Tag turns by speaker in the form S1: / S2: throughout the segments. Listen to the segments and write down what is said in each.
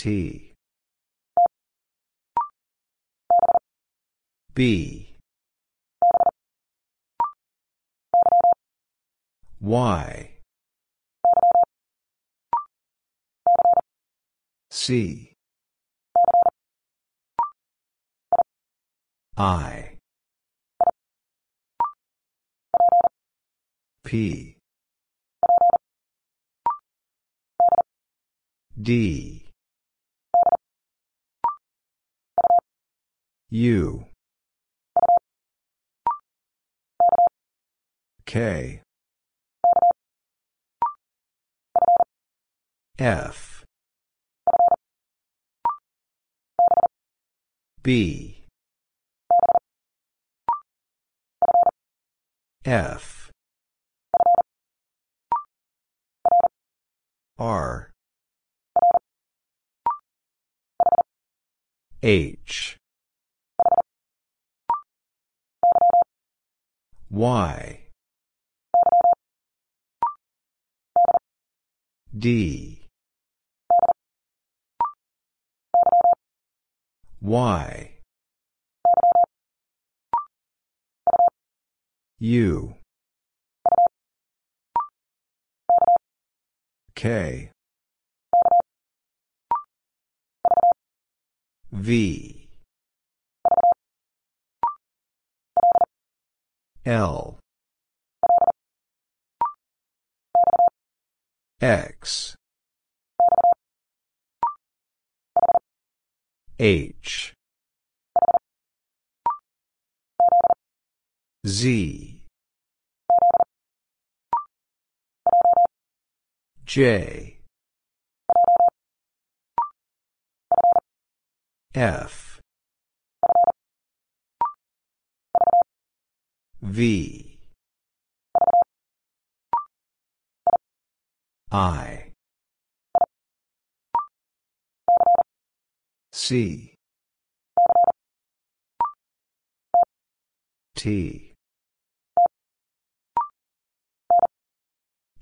S1: T. B. Y. C. I. P. D. U. K. F. B. F. R. H. Y. D. Y. U. K. V. L. X. H. Z. J. F. V. I. C. T.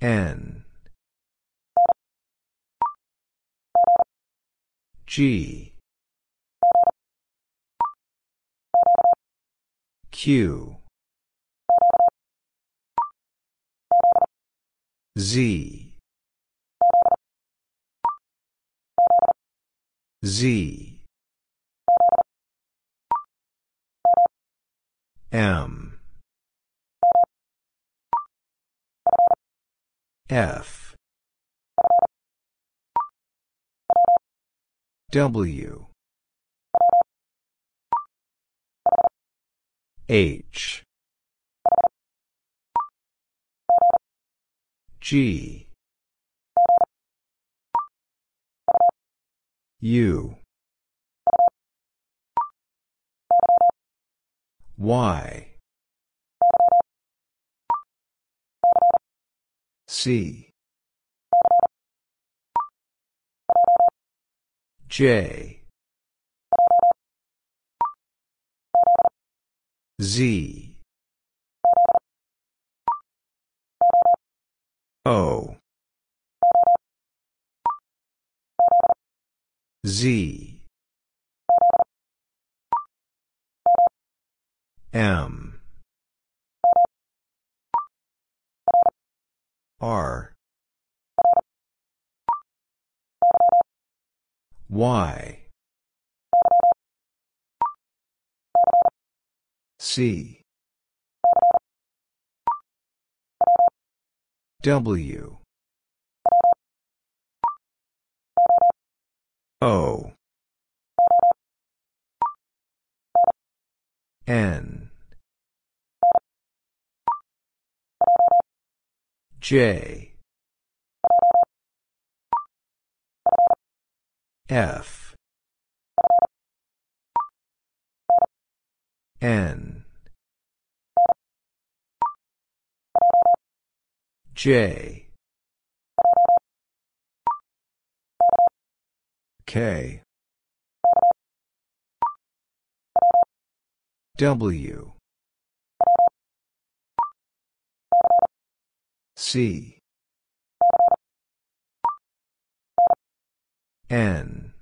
S1: N. G. Q. Z. Z. M. F. W. H. G. U. Y. C. J. Z. O. Z. M. R. Y. C. W. O. N. J. F. N. J. K. W. C. N.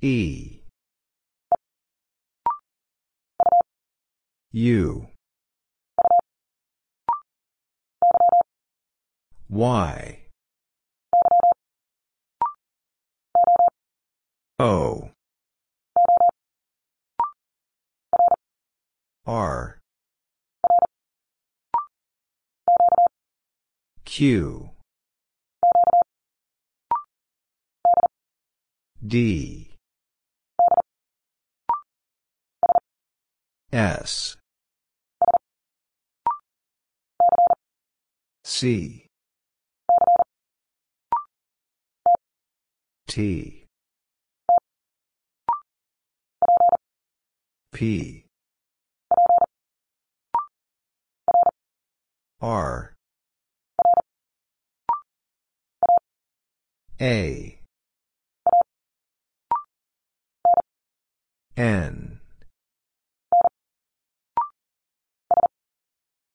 S1: E. U. Y. O. R. Q. D. S. C. T. P. R. A. N.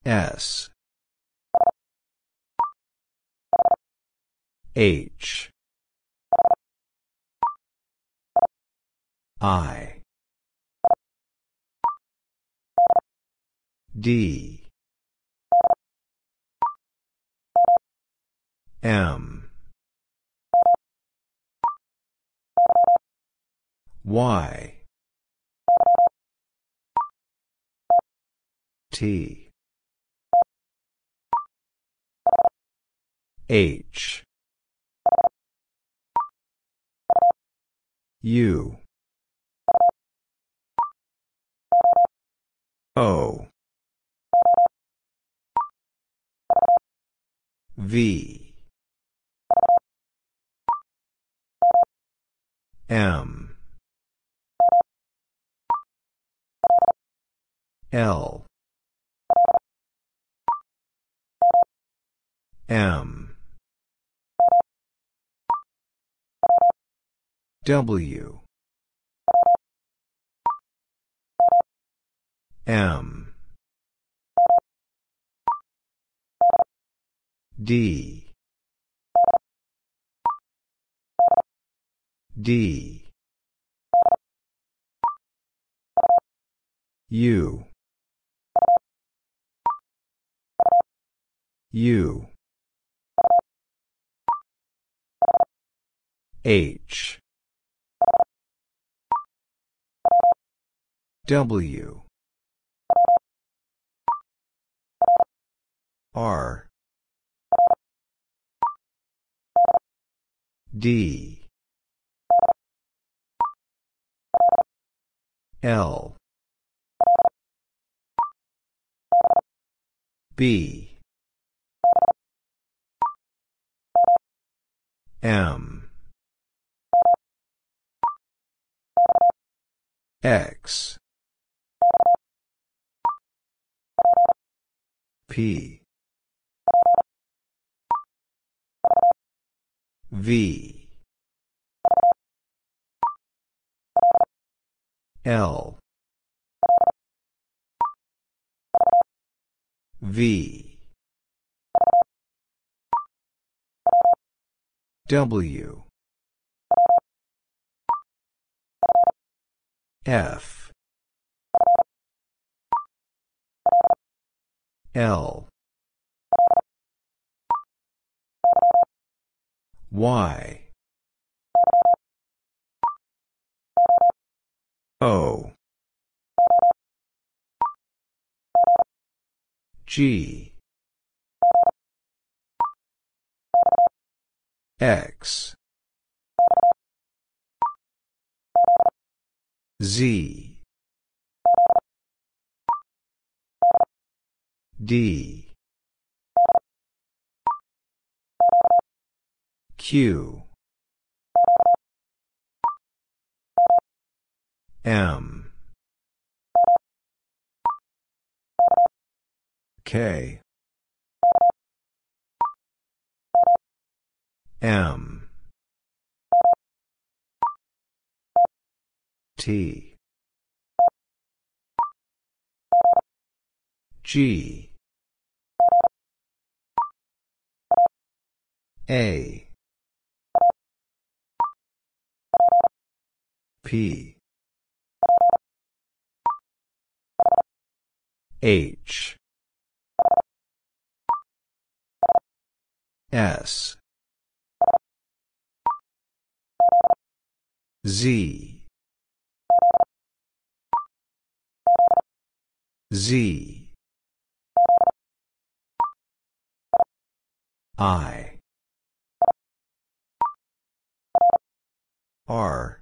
S1: S. H. I. D. M. Y. T. H. U. O. V. M. L. M. W. M. D. D. U. U. H. W. R. D. L. B. M. X. P. V. L. V. W. F. L. Y. O. G. X. Z. D. Q. M. K. M. T. G. A. P. H. S. Z. Z. I. R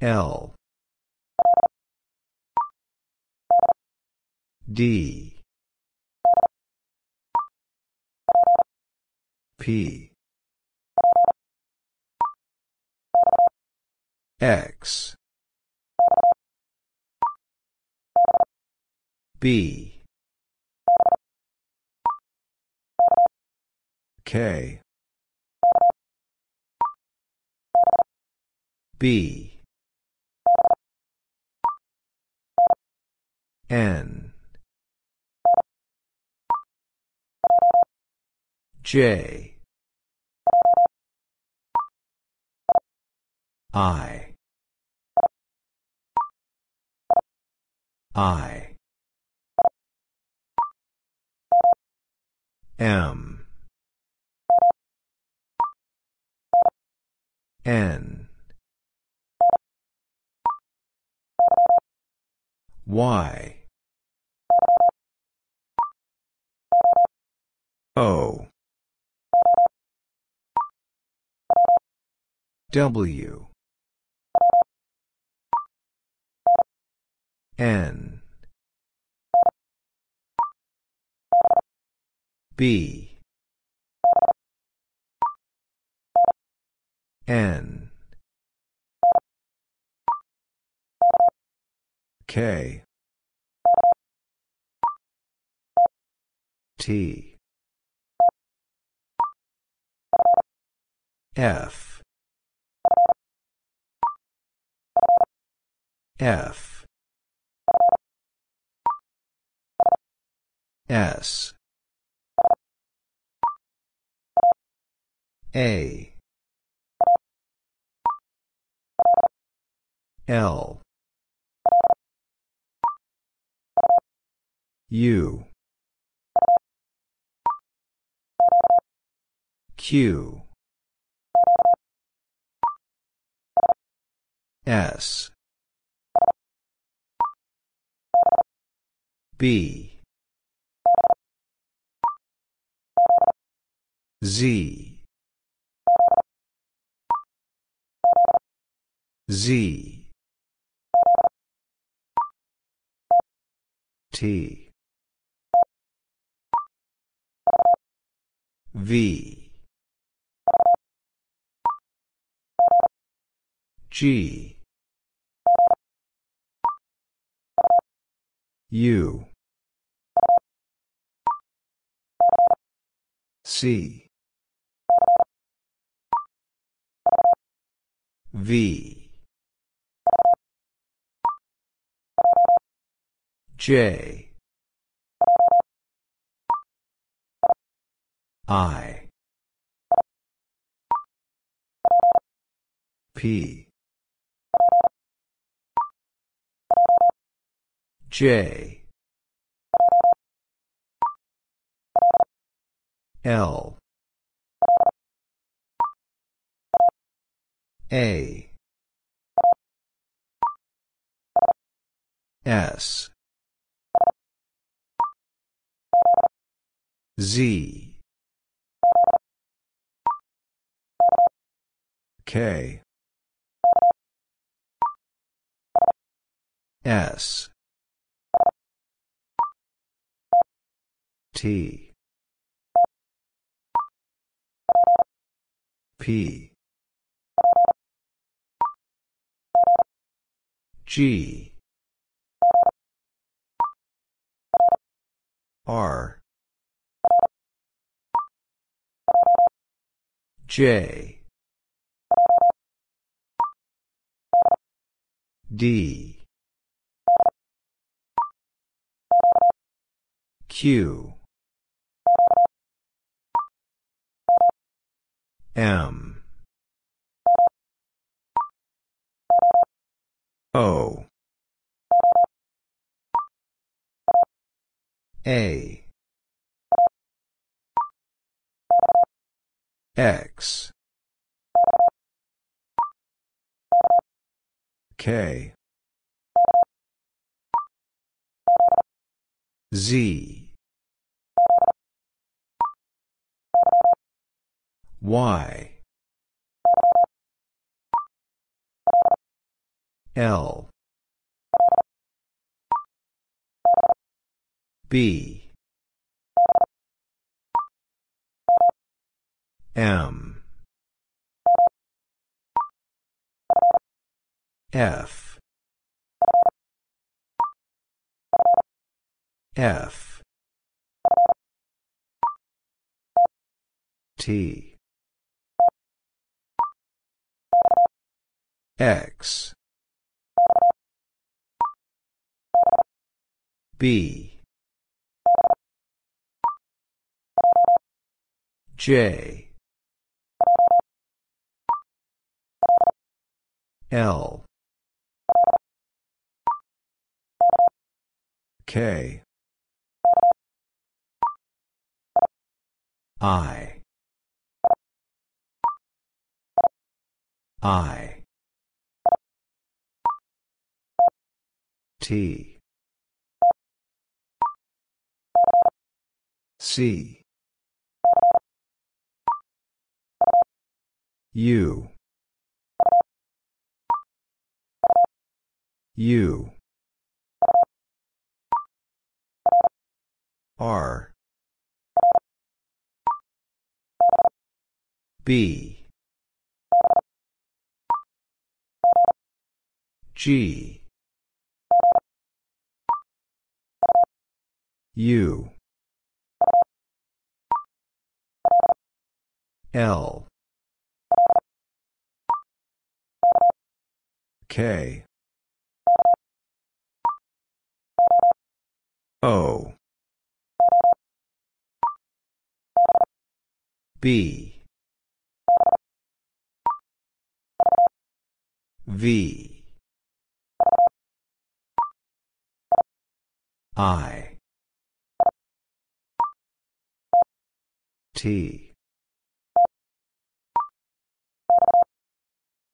S1: L. D. P. X. B. K. B N. J. I. I. M. N. Y O W N B N K T F. F. S. A. L. U. Q S. B. Z. Z. T. V. G U. C. V. J. I. P J. L. A. S. Z. K. S P. G. R. J. D. Q M. O. A. X. K. Z. Y. L. B. M. F. F. T X. B. J. L. K. I. I T. C. U. U. R. B. G U. L. K. O. B. V. I T.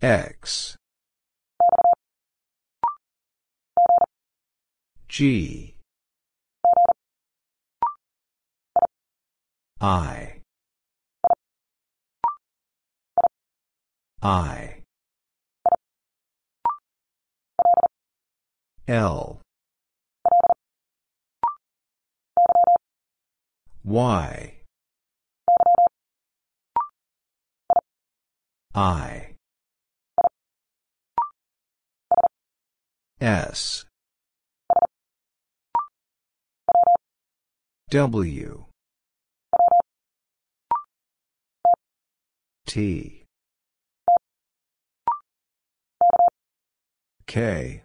S1: X. G. I. I. L. Y I. S. W. T. K.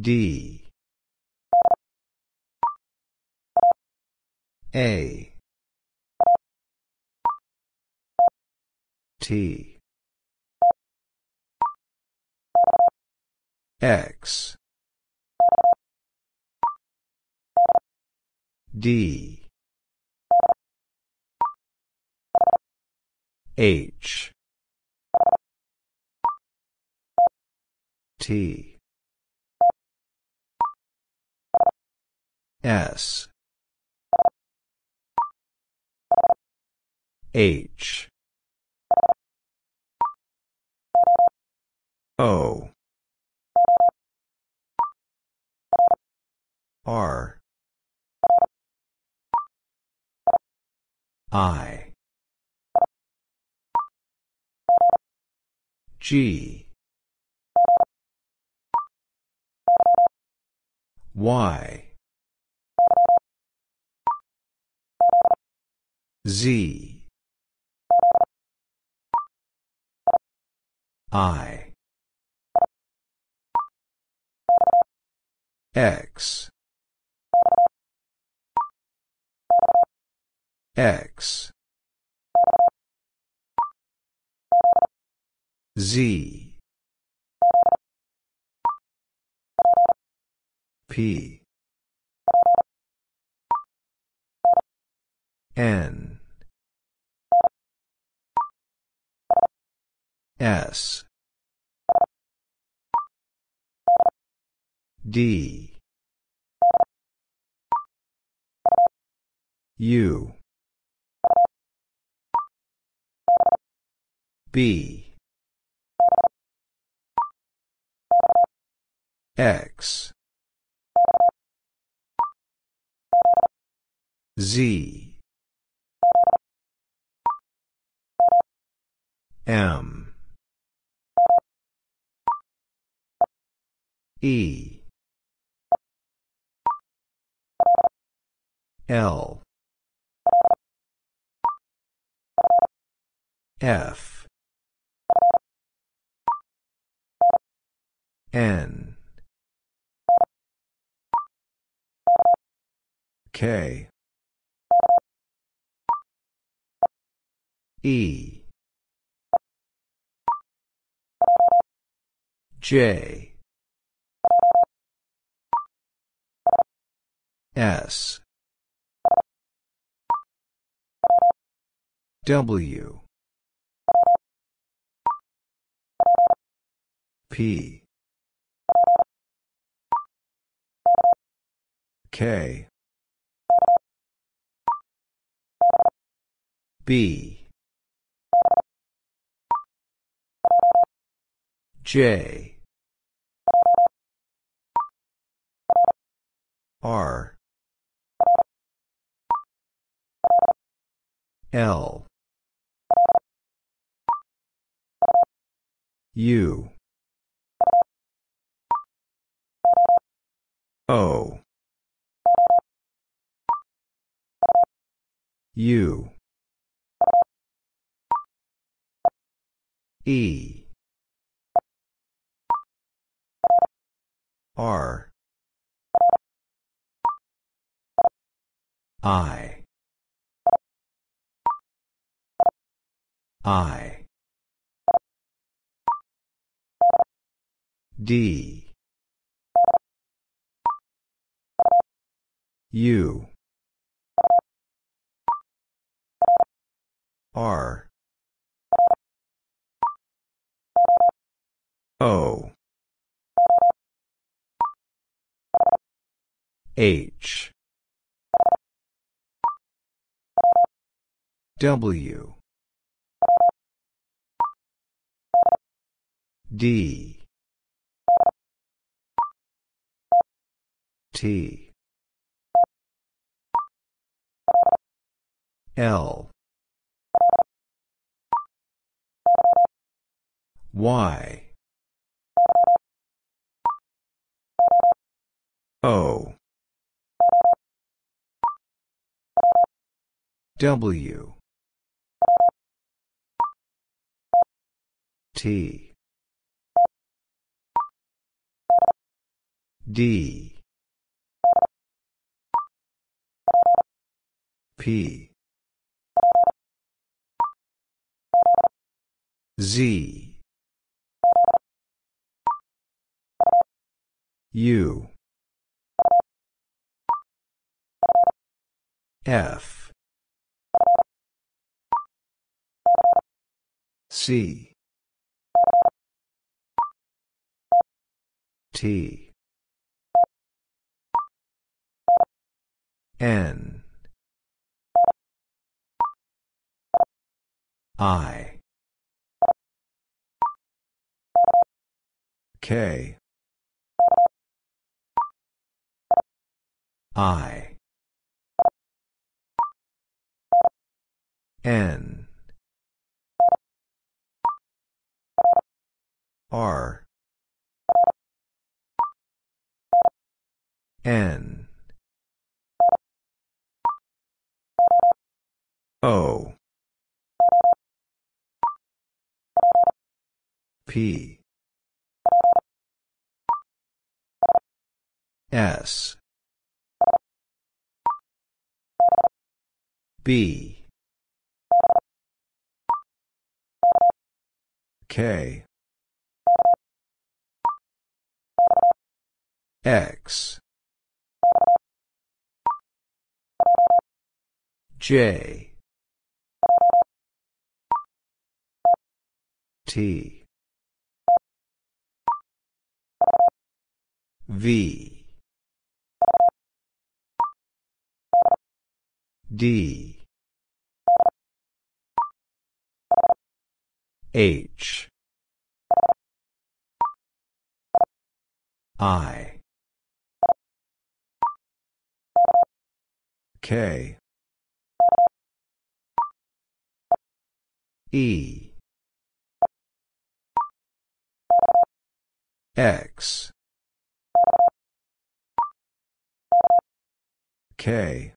S1: D. A T. X. D. H. T. S. H O R I G Y Z I X X Z. P. N. S. D. U. B. X. Z. M. E. L. F. N. K. E. J. S. W. P. K. B. J. R. L. U. O. U. E. R. I. I. D. U. R. O. H. W. D. T. L. Y. O. W. T. D. P. Z. U. F. C. T. N. I. K. I. N. R. N. O. P. S. B. K. X. J. T. V. D. H. I. K. E. X. K.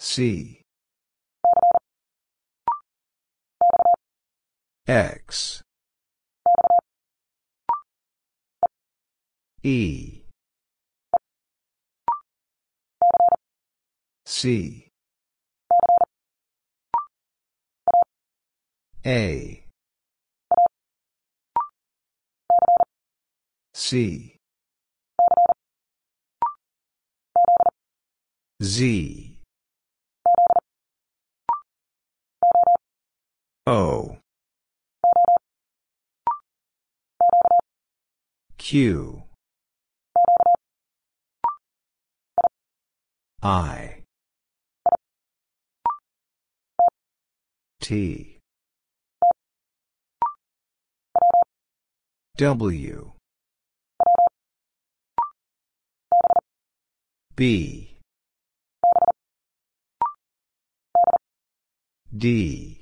S1: C. X. E. C. A. C. Z. O. Q. I. T. W. B. D.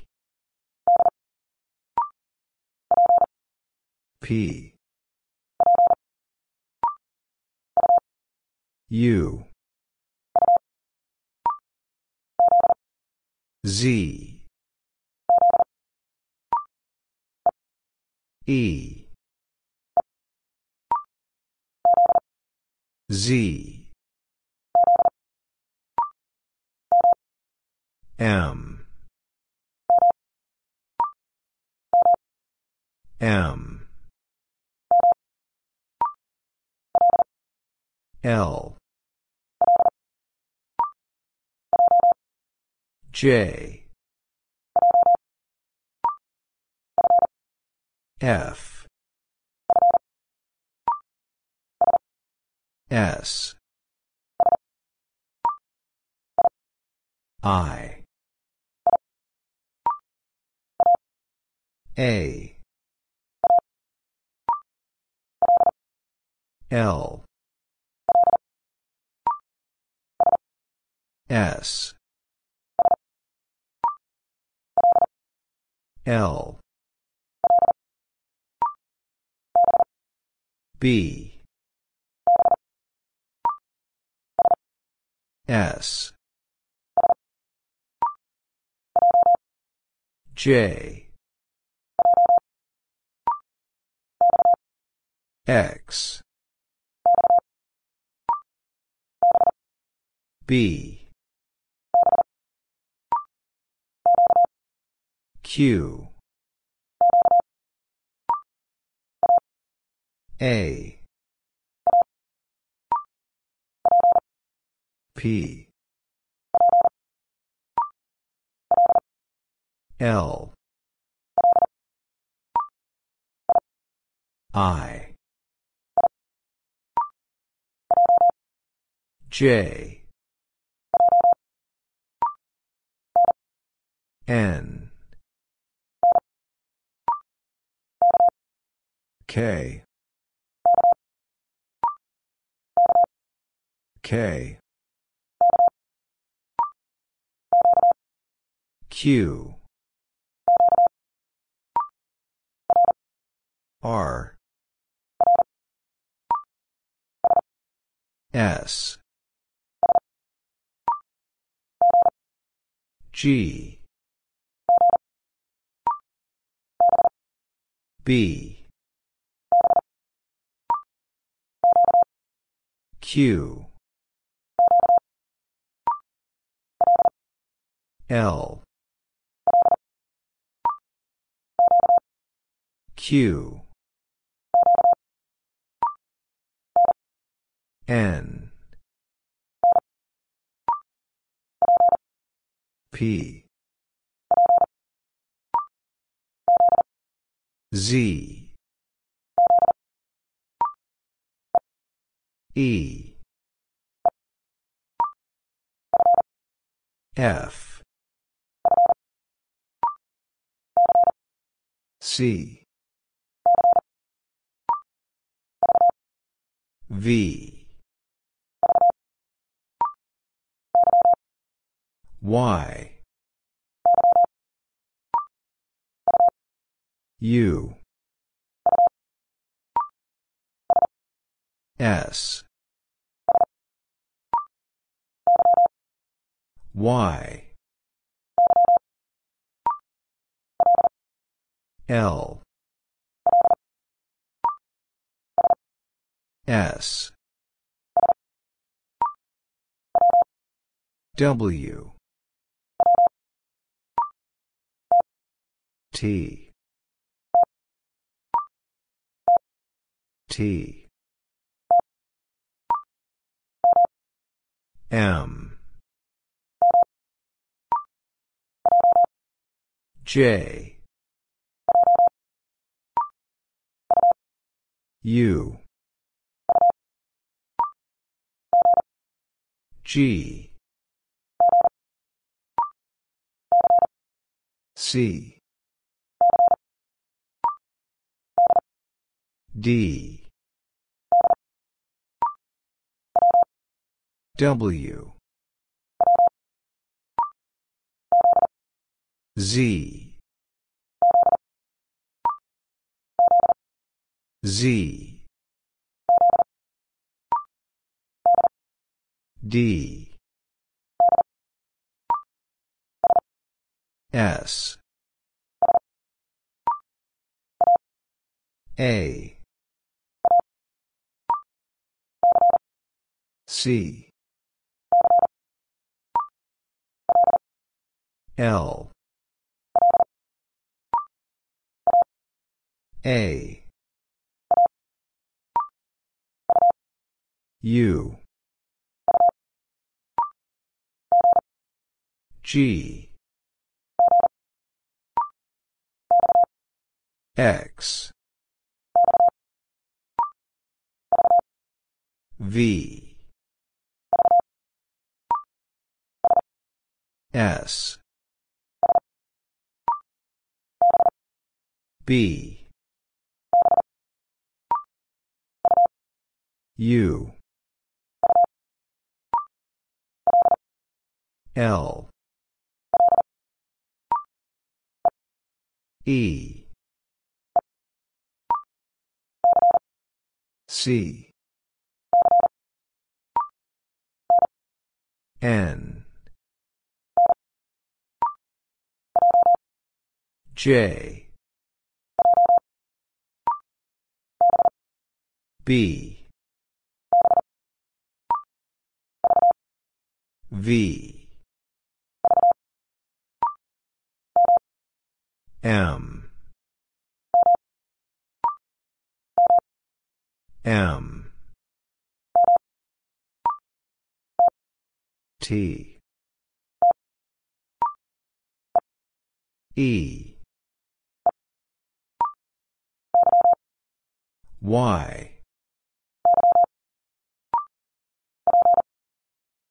S1: P. U. Z. E. Z. M. M. L. J. F. S. I. A. L. S. L. B. S. J. X. B. Q. A. P. L. I. J. N. K. K. Q. R. S. G. B. Q. L. Q. N. P. Z. E. F. C. V. Y. U. S. Y. L. S. W. T. T. M. J. U. G. C. D. W. Z. Z. D. S. A. C. L. A. U. G. X. V. S. B. U. L. E. C. N. J. B. V. M. M. T. E. Y.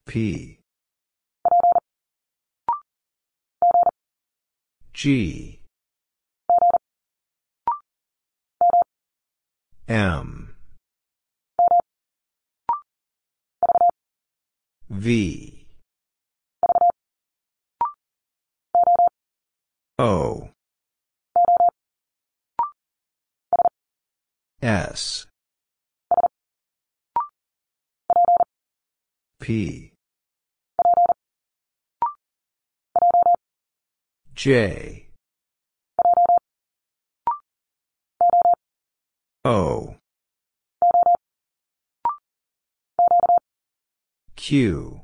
S1: P. G. M. V. O. S. P. J. O. Q.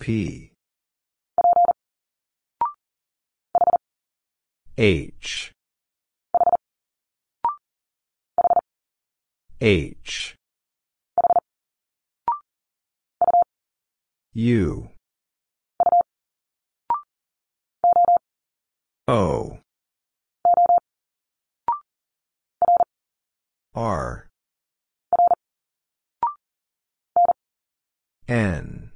S1: P. H H U. O. R. N.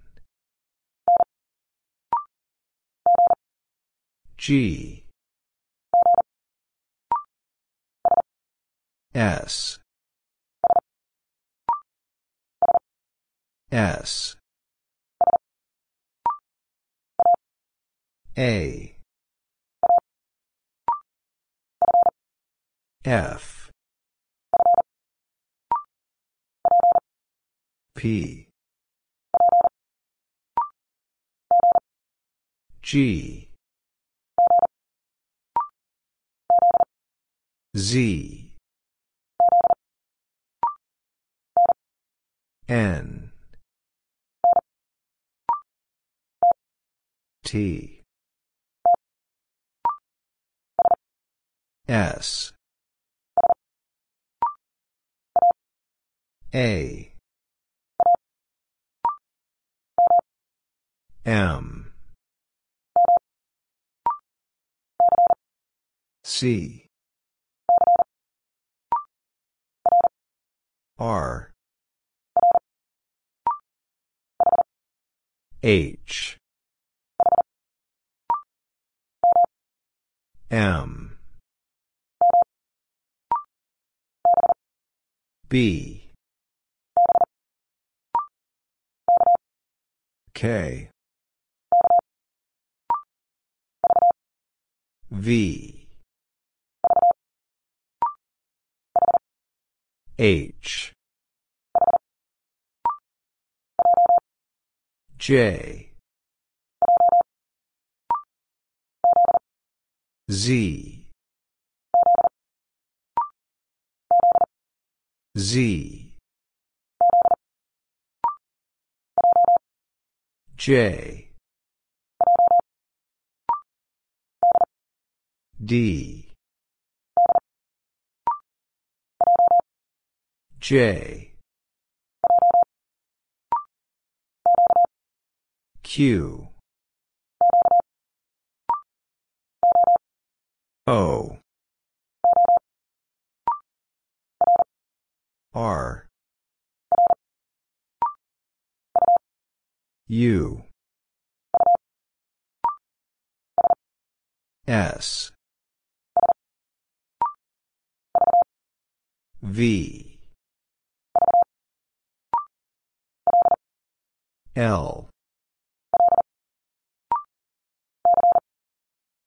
S1: G. S. S A. F. P. G. Z. N. T S. A. M. C. R. H. M B. K. V. H. J. Z Z. J. D. J. Q. O R. U. S. V. L.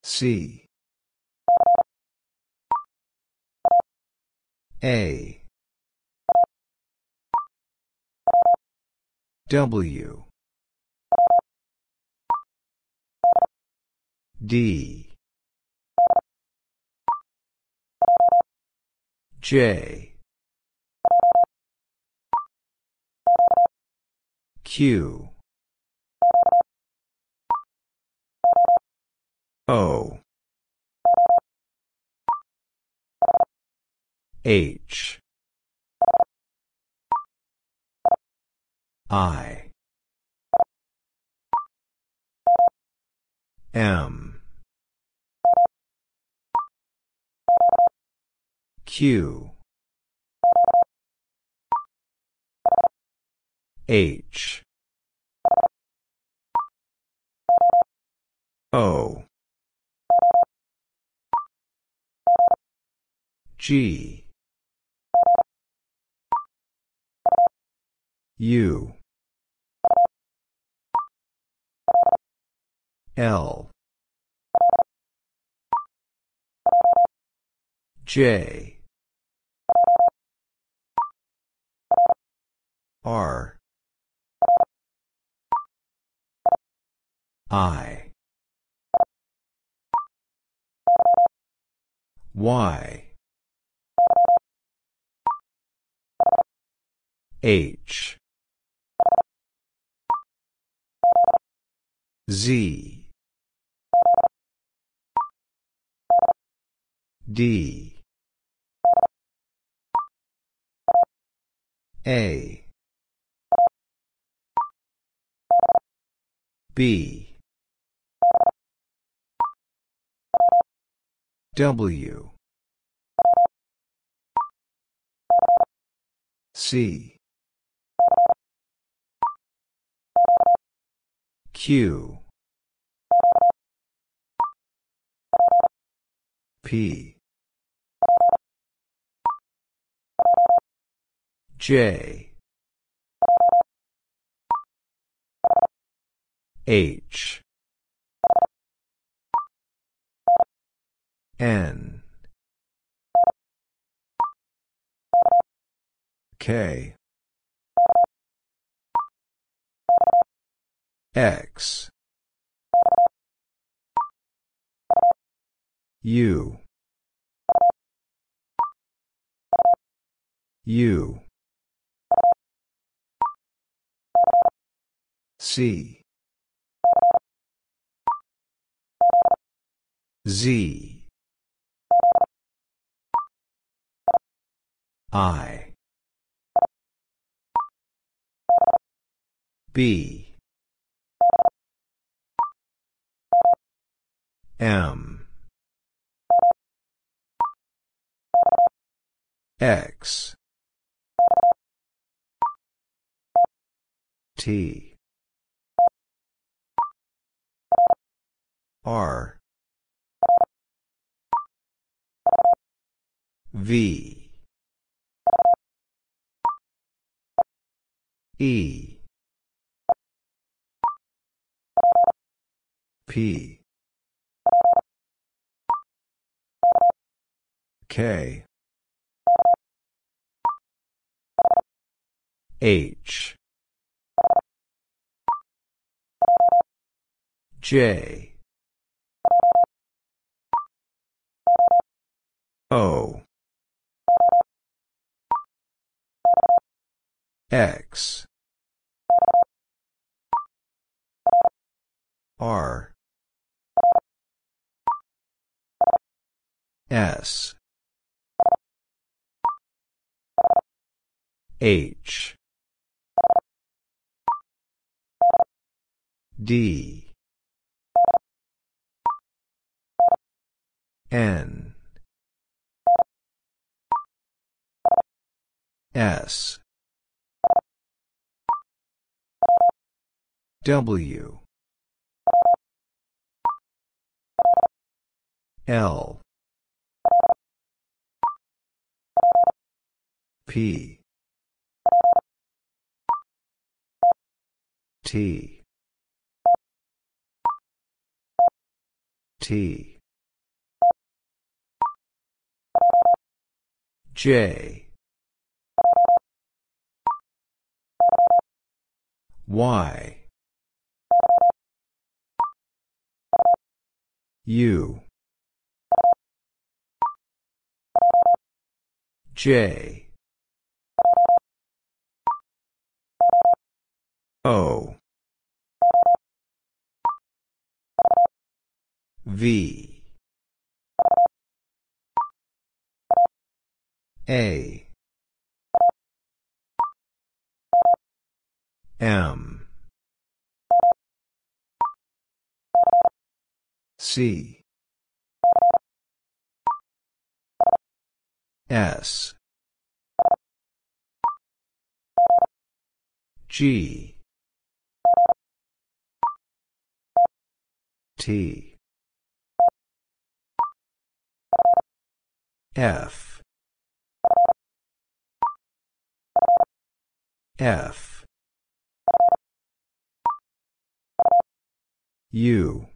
S1: C. A W D J Q O H I M Q H O G U L. J. R. I. Y. H. Z D. A. B. W. C. Q. P J. H. N. K. X. U. U C. Z. I. B. M. X. T R. V. E. P. K. H. J O. X. R. S. H. D. N S. W. L. P. T. T. J Y U J. O. V. A M. C. S. G. T. F. F U.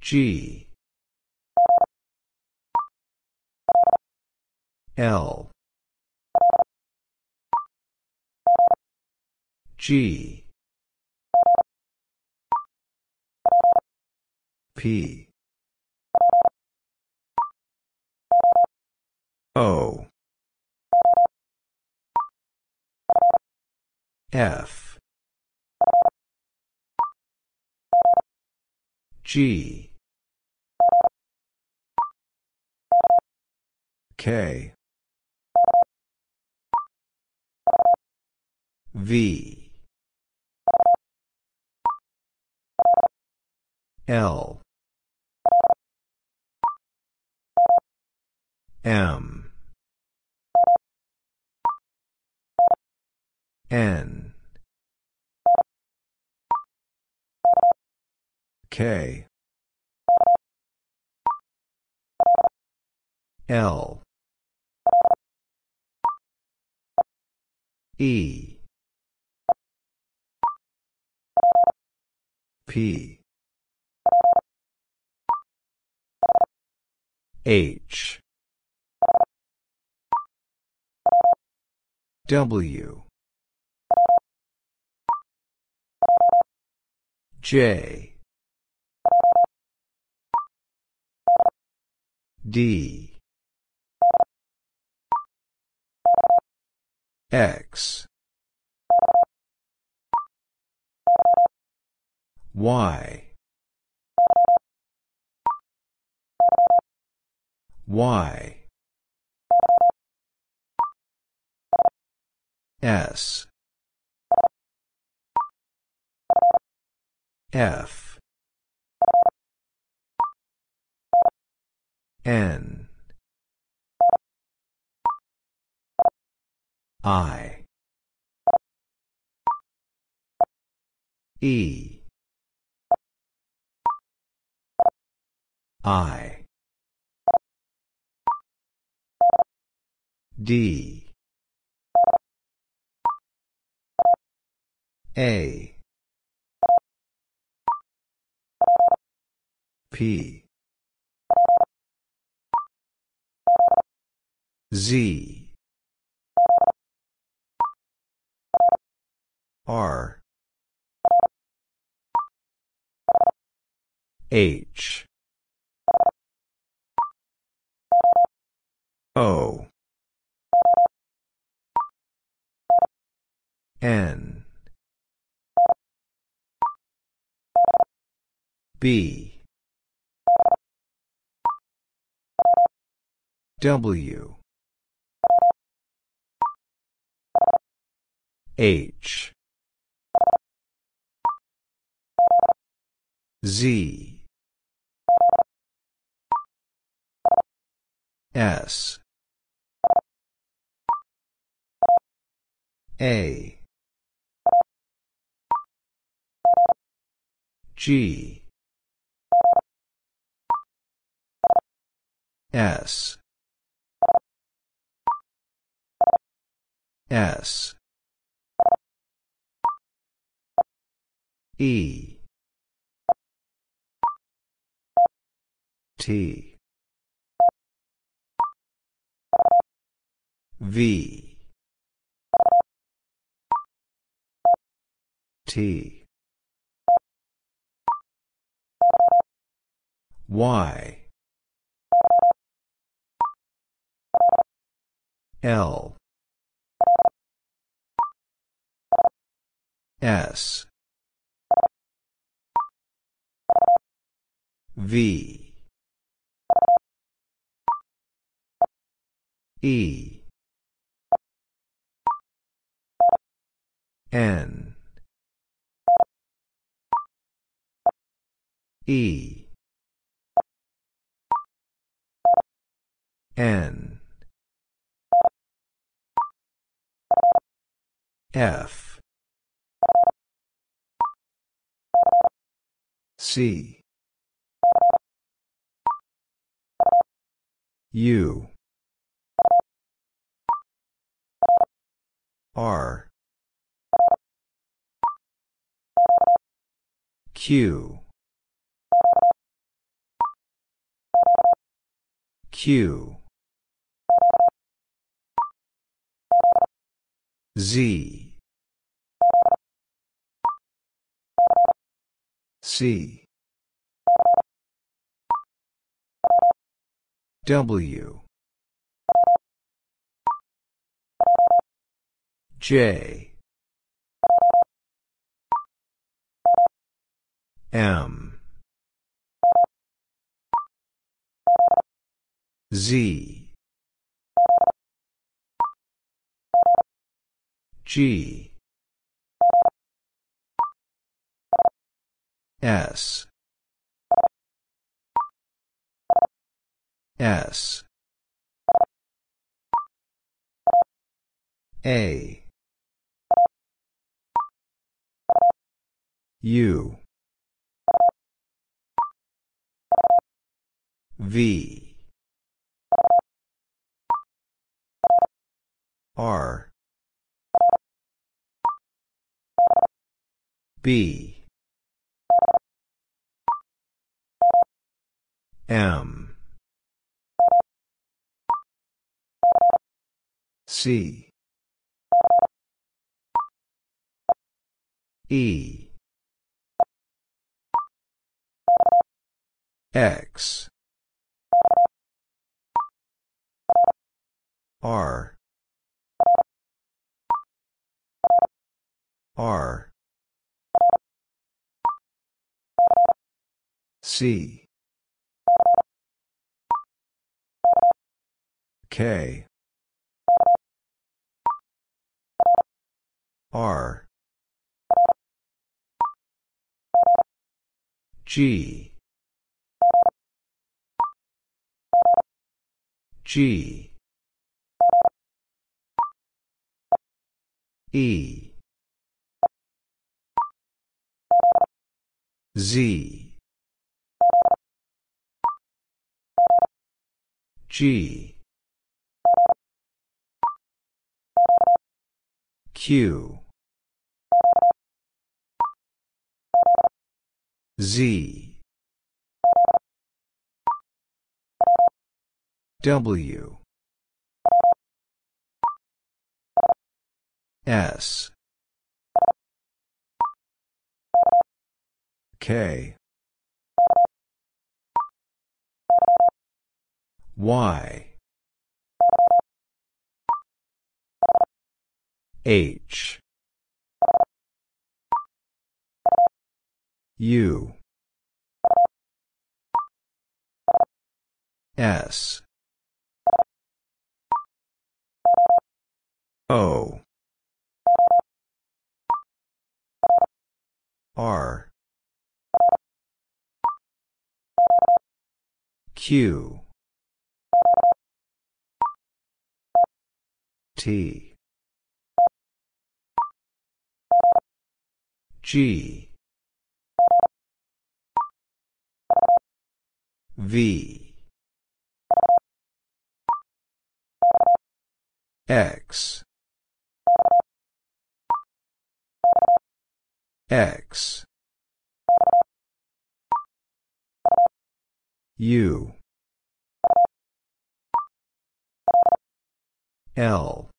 S1: G. L. G. P. O. F G. K. V. L. M. N. K. L. E. P. H. W. J. D. X. Y. Y. S. F. N. I. E. I. D. A. P. Z. R. H. O. N. B. W. H. Z. S. A. G. S. S. E. T. V. T. Y. L. S. V. E. N. E. N. F. C. U. R. Q. Q. Z. C. W. J. M. Z. G. S. S. A. U. V. R. B. M. C. E X. R. R. C. K. R. G G. E. Z. G. Q. Z W S K Y H U S O R Q T G V X X. U. L.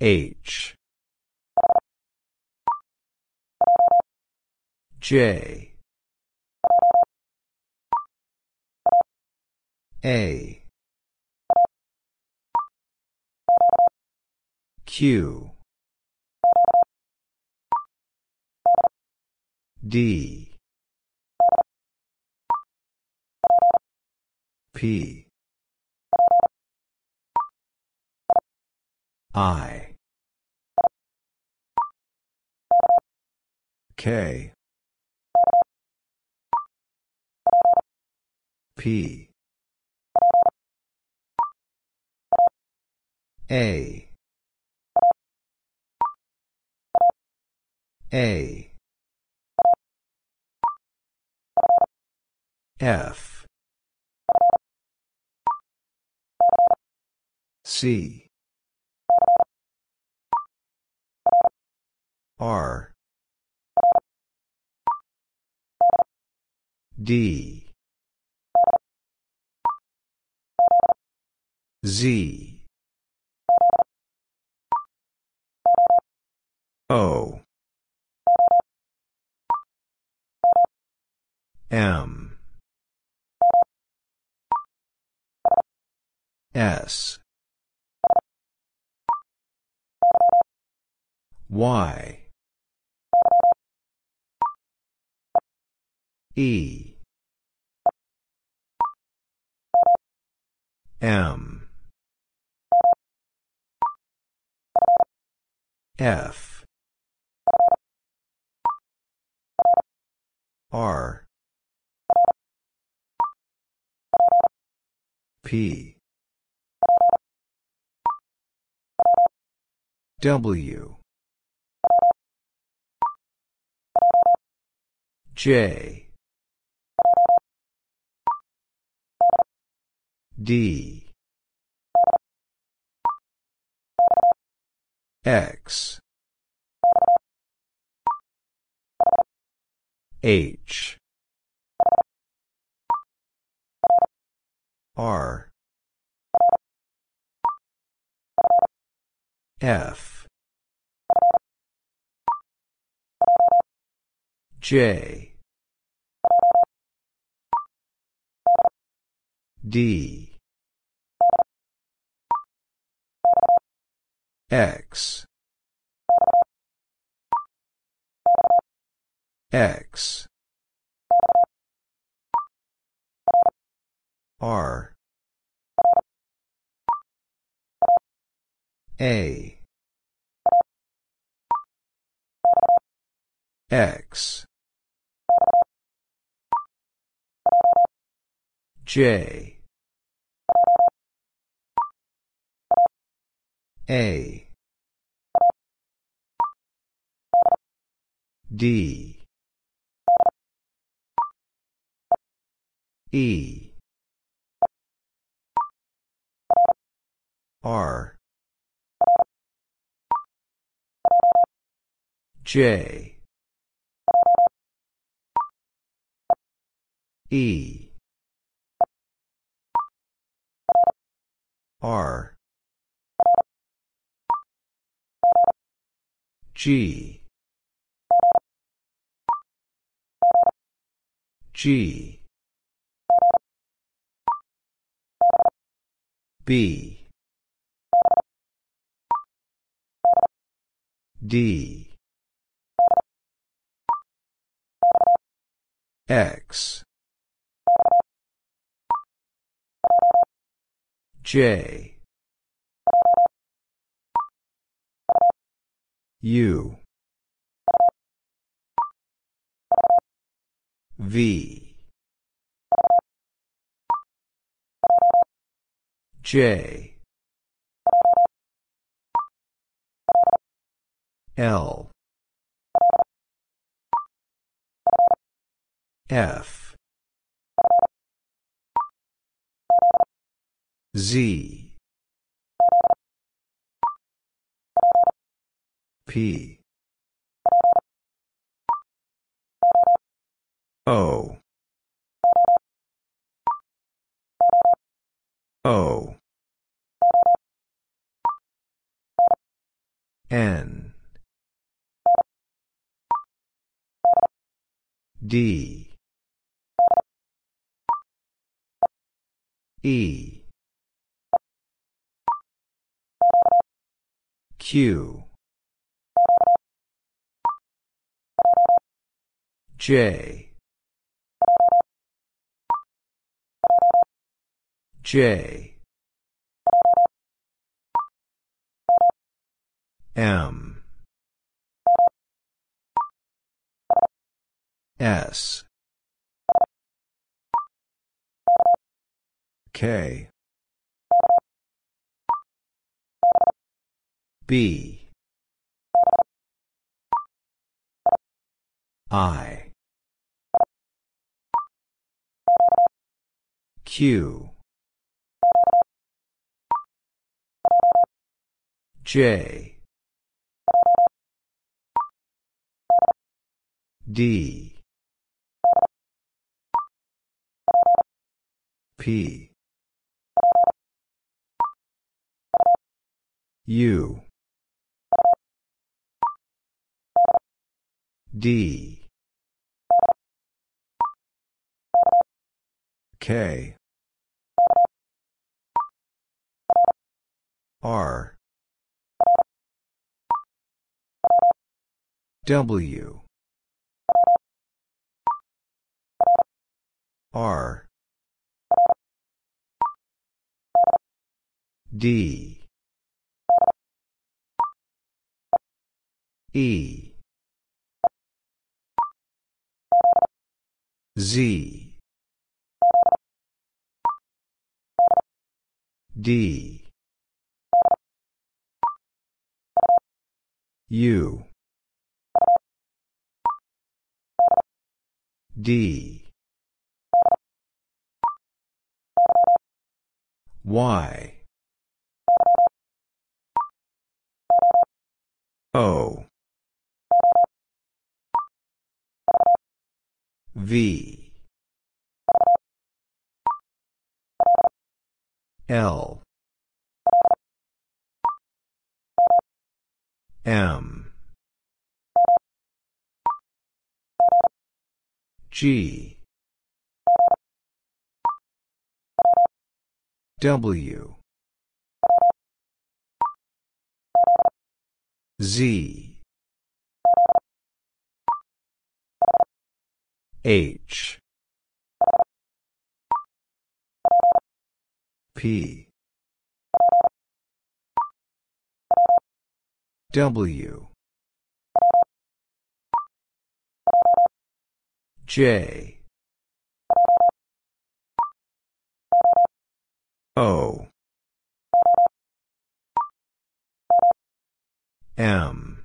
S1: H. J. A Q D P I K P A A F C R D Z O M. S. Y. E. M. F. R. P. W. J. D. X. H R. F. J. D. X. X R A X J A D E R. J. E. R. G. G. B D. X. J. U. V. J L. F. Z. P. O. O. N D. E. Q. J. J. M S. K. B. I. Q. J. D P. U. D. K. R. W. R D. E. Z. D. U. D. Y O. V. L. M. G. W Z. H. P. W. J. O M.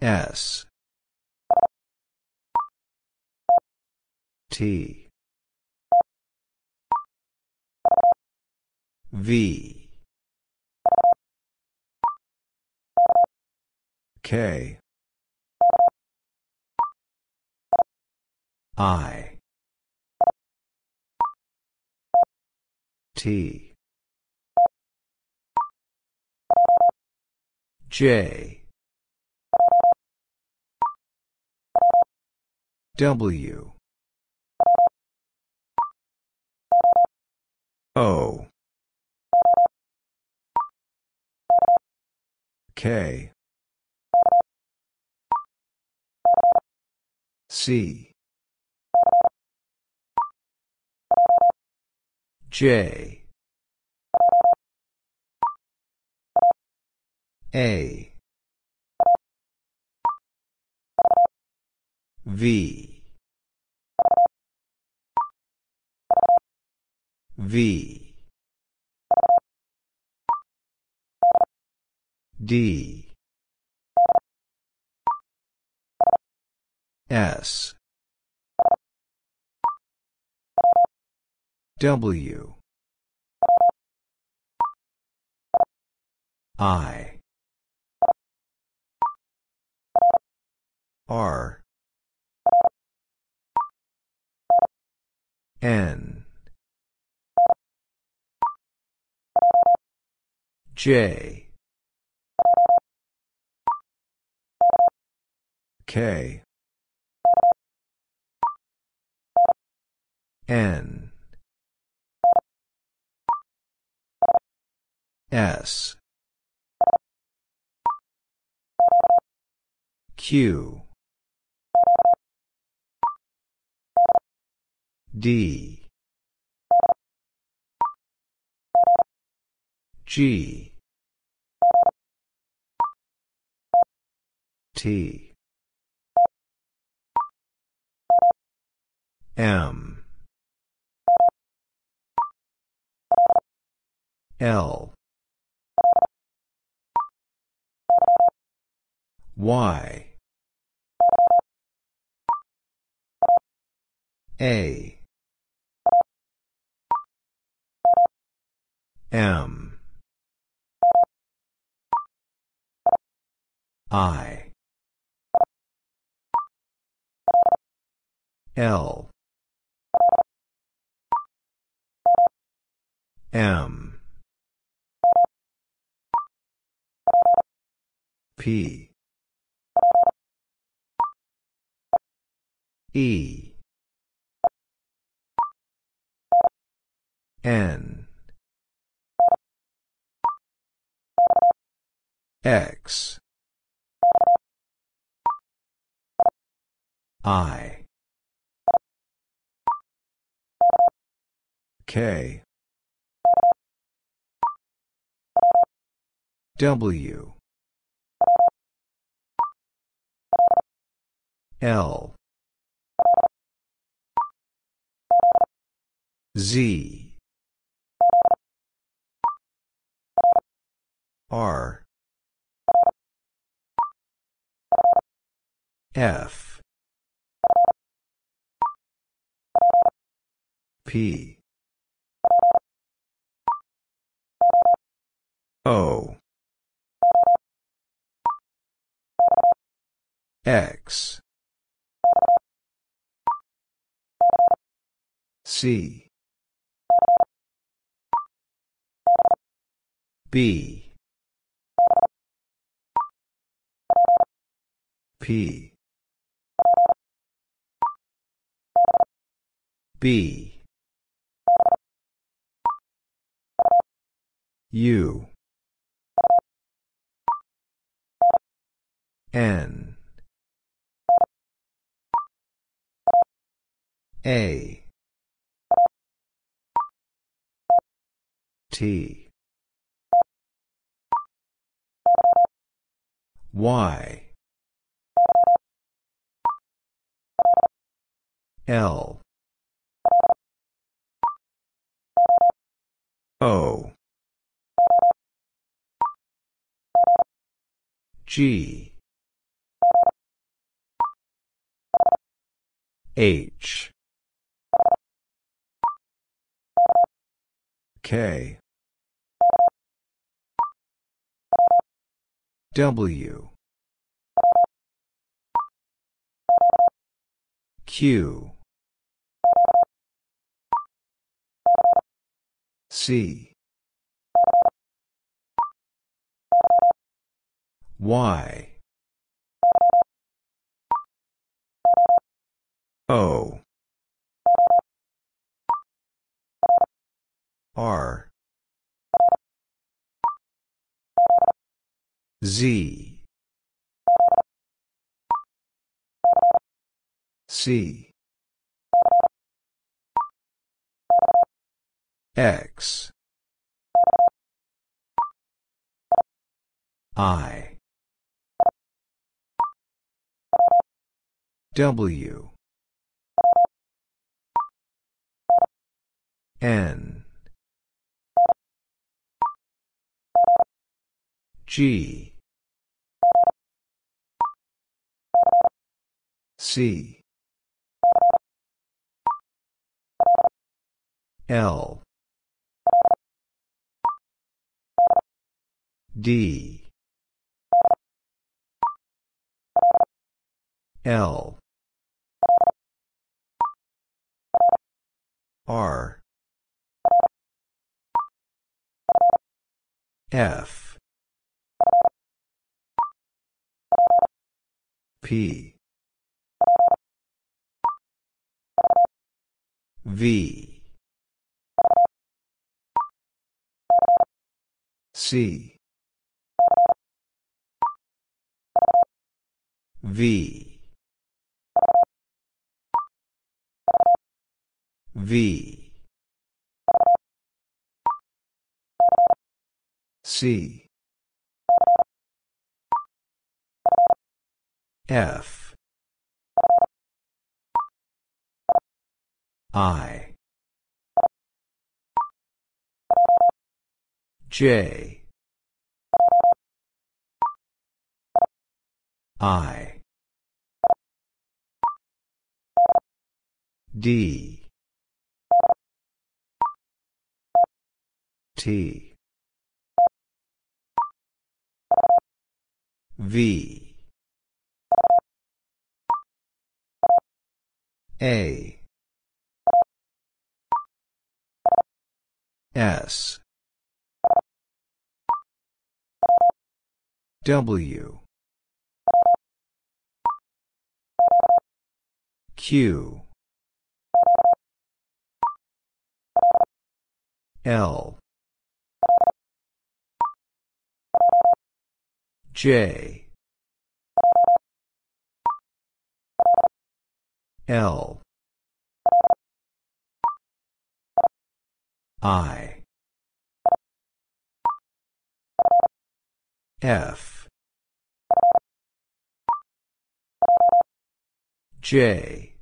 S1: S. T. V. K. I. T J. W. O. K. C. J A. V. V. D. S. W. I R N J K N S Q D. G. T. M. L. Y. A M. I. L. M. P. E. N X. I. K. W. L. Z. R F. P. O. X. C. B. P B. U. N. A. T. Y. L O. G. H. K. W. Q C. Y. O. R. Z. C X. I. W. N. G. C. L D. L. R. F. P. V. C V. V. C. F. I. J. I D. T. V. A. S. W. Q L. J. L. I. F. J.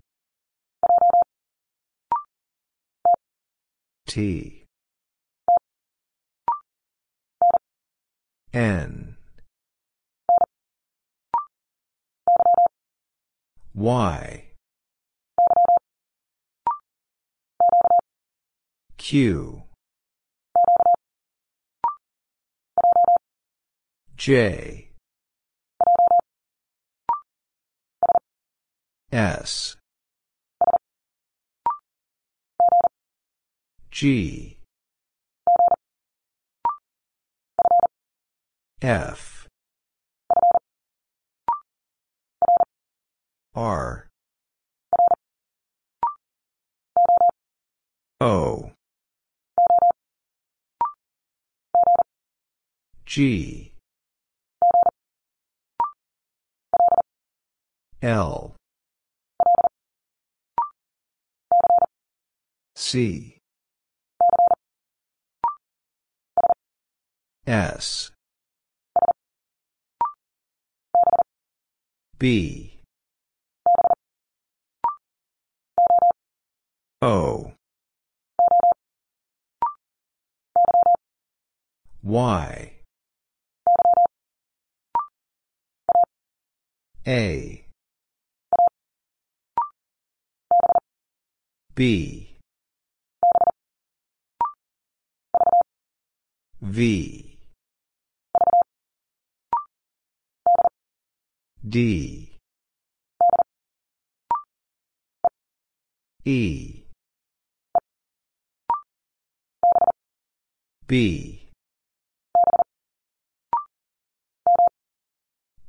S1: T N. Y. Q. J. S. G F. R. O. G. L. C. S B. O. Y. A. B. V D. E. B.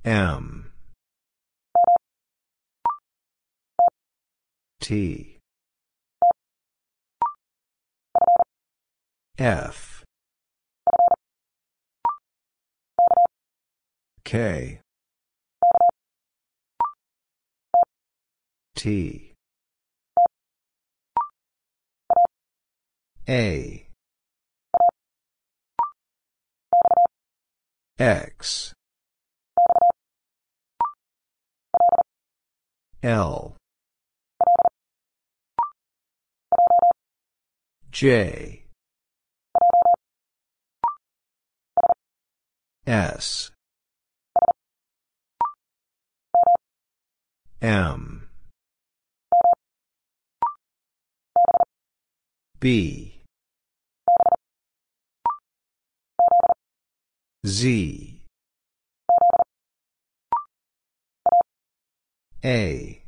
S1: M. T. F. K T. A. X. L. J. S. M B. Z. A.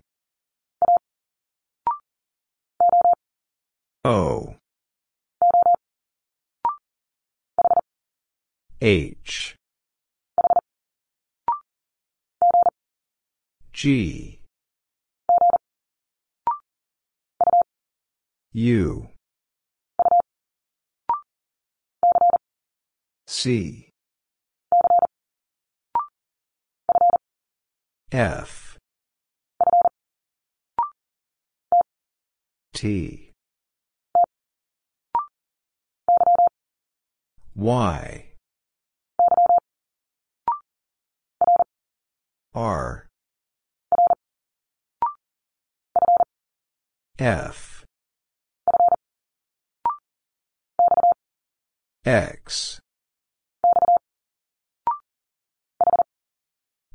S1: O. H. G. U C. F. T. Y. R. F. X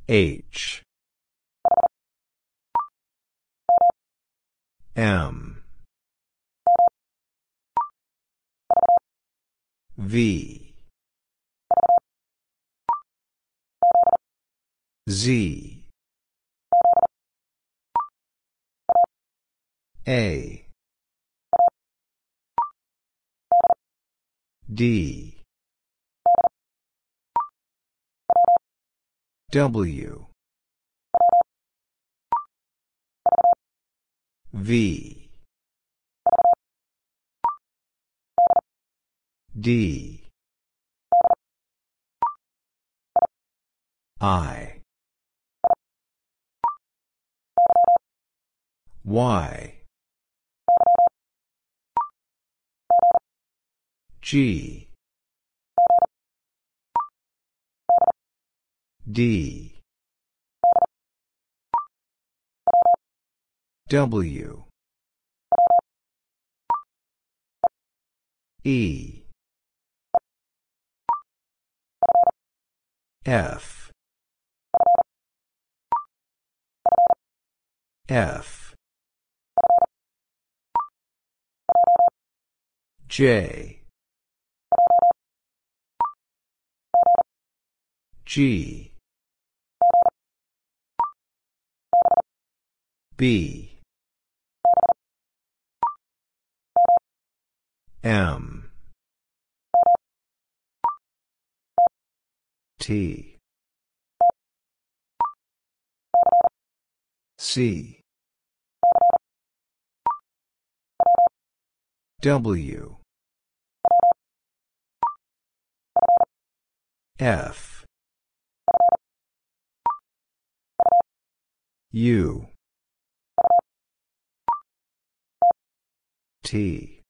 S1: H. M. V. Z. A. D W. V. D. I. Y. G D. W. E. F. F. J. G B. M. T. C. W. F. U T.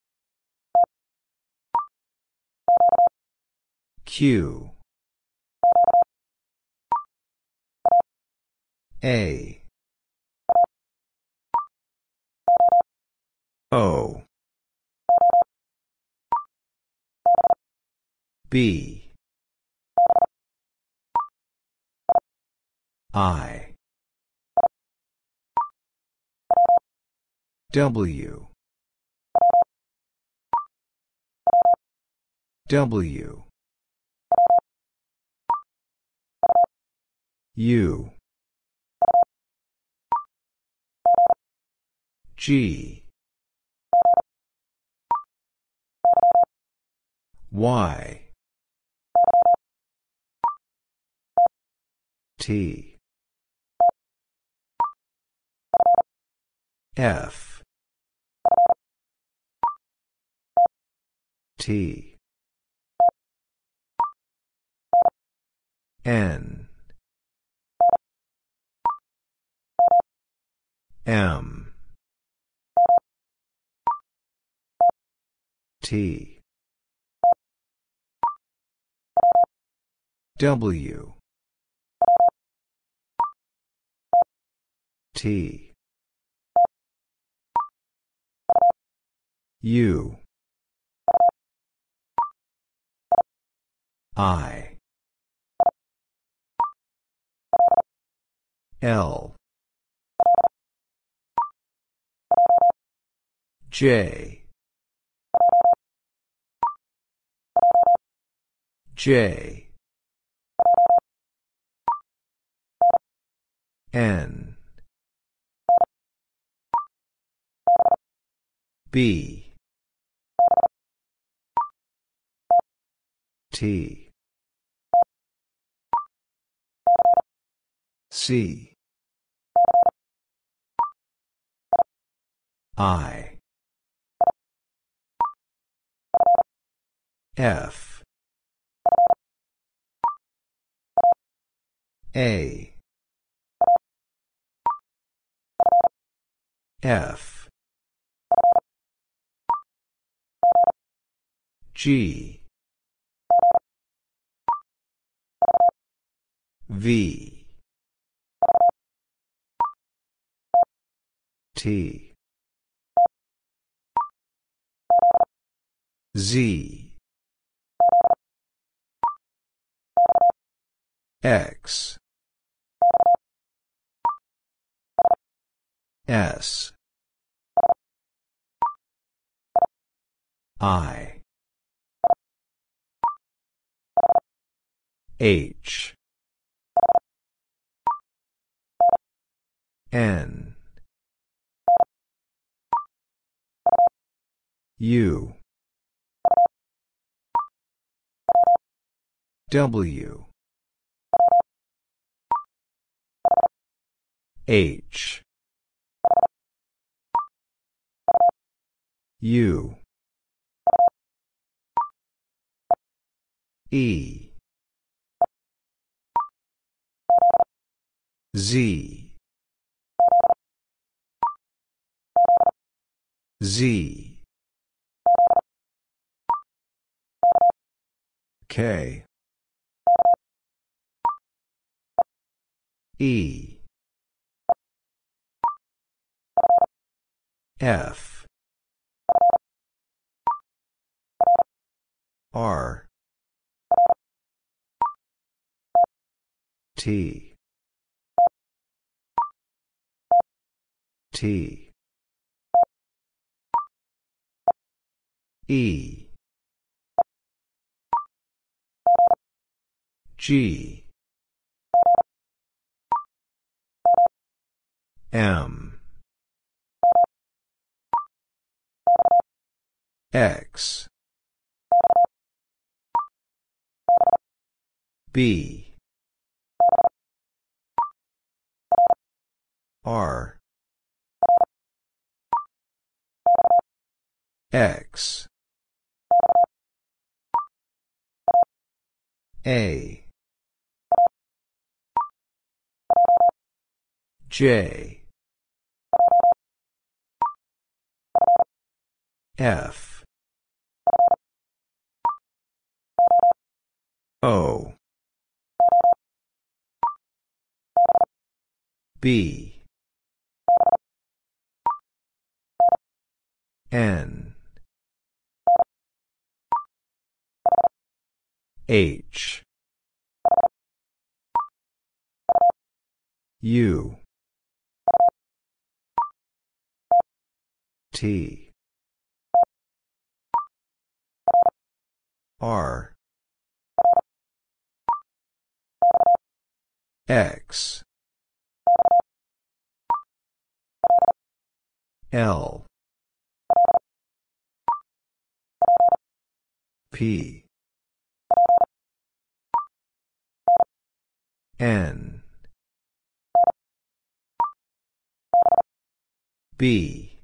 S1: Q. A. O. B. I. W W. U. G. Y. T. F. T N. M. T. W. T. U. I L. J. J. N. B. T. C I. F. A. F. G. V. T Z. X. S. I. H. N. U W. H. U. E. Z. Z. K E. F. R. T. T. E. G M. X. B. R. X. A. J F. O. B. N. H. U. T R. X. L. P. N. B.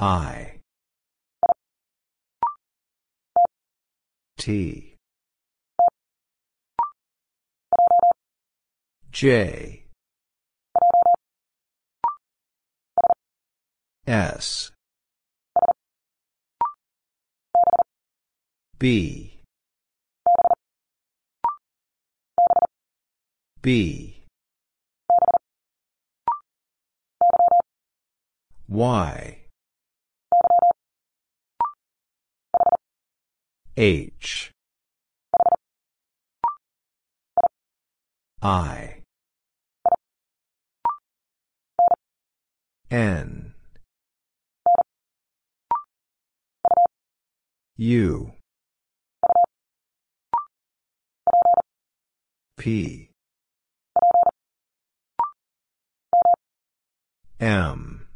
S1: I T. J. S. B. B. Y H. I. N. U. P. M.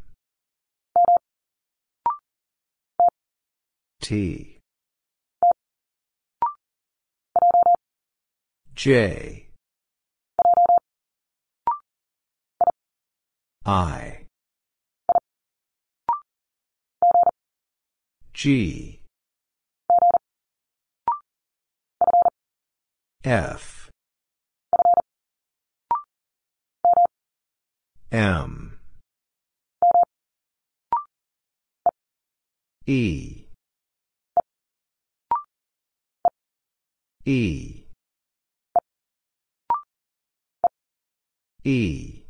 S1: T J. I. G. F. M. E. E E.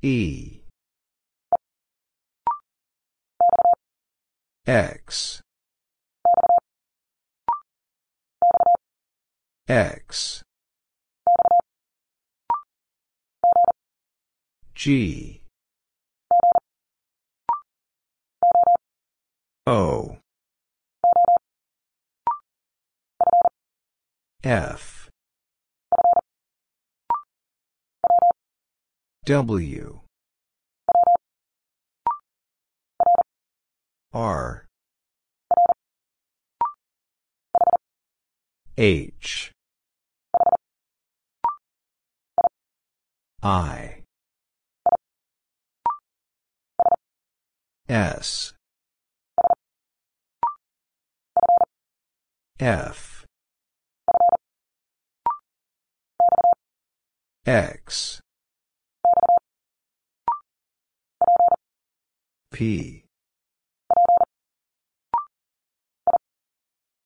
S1: E. X. X. G. O. F W R H I S F X P.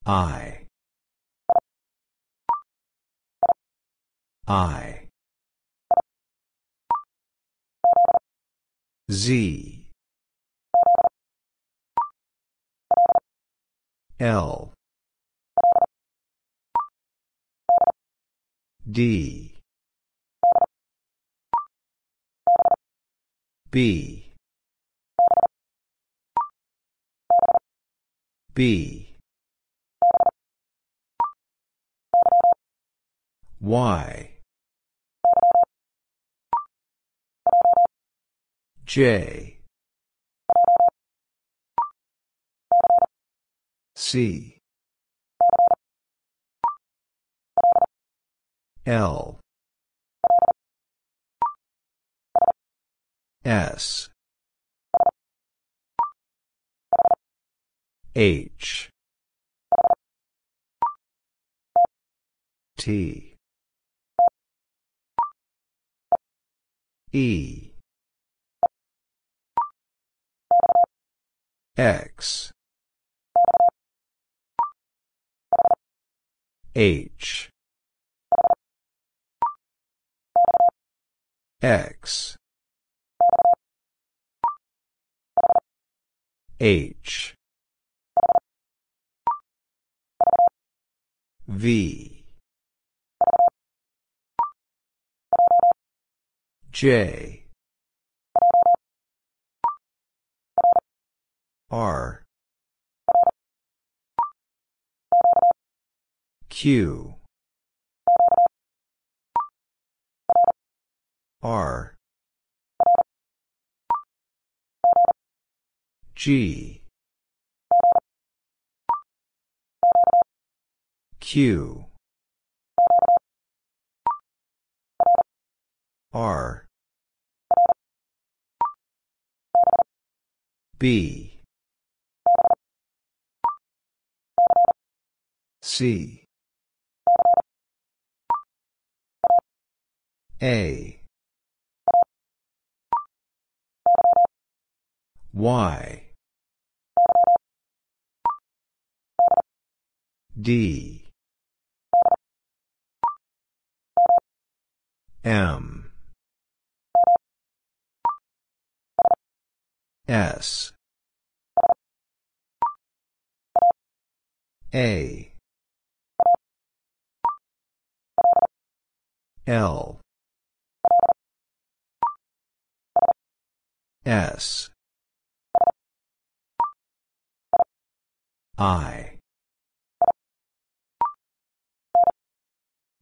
S1: I. I. Z. L. D. B. B. Y. J. C. L. S. H. T. E. X. H. X. H. V. J. R. Q. R. G. Q. R. B. C. A. Y. D. M. S. A. L. S. I.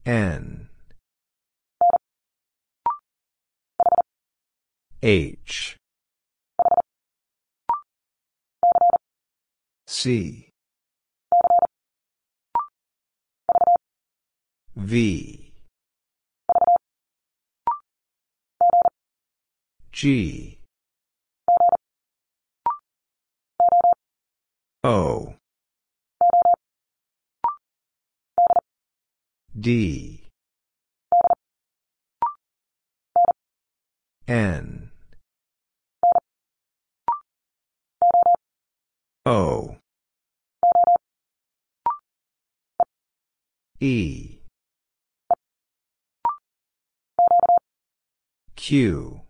S1: N. H. C. V. G. O. D. N. O. E. Q.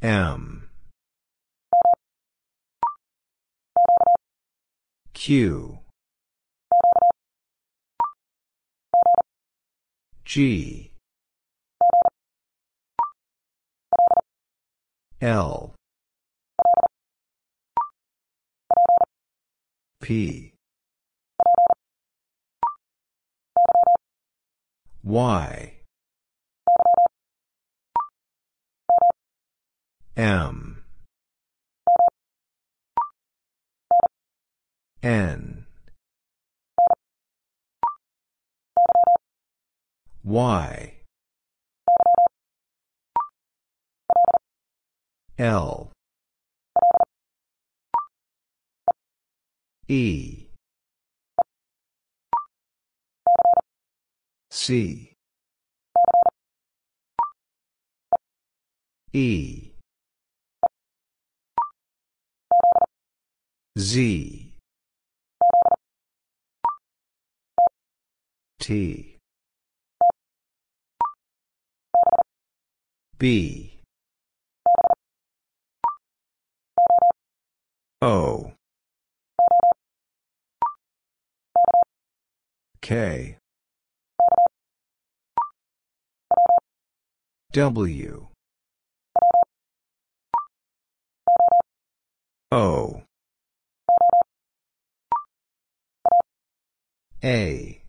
S1: M. Q. G. L. P. Y. M. N. Y. L. E. C. E. Z. T. B. O. K. W. O. A.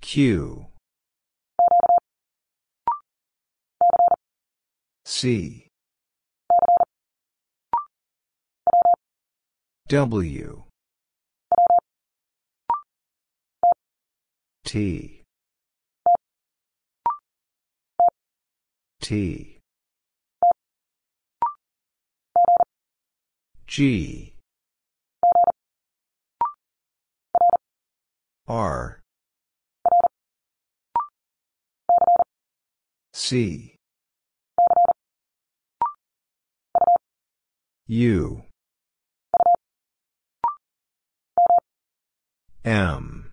S1: Q. C. W. T. T. G. R. C. U. M.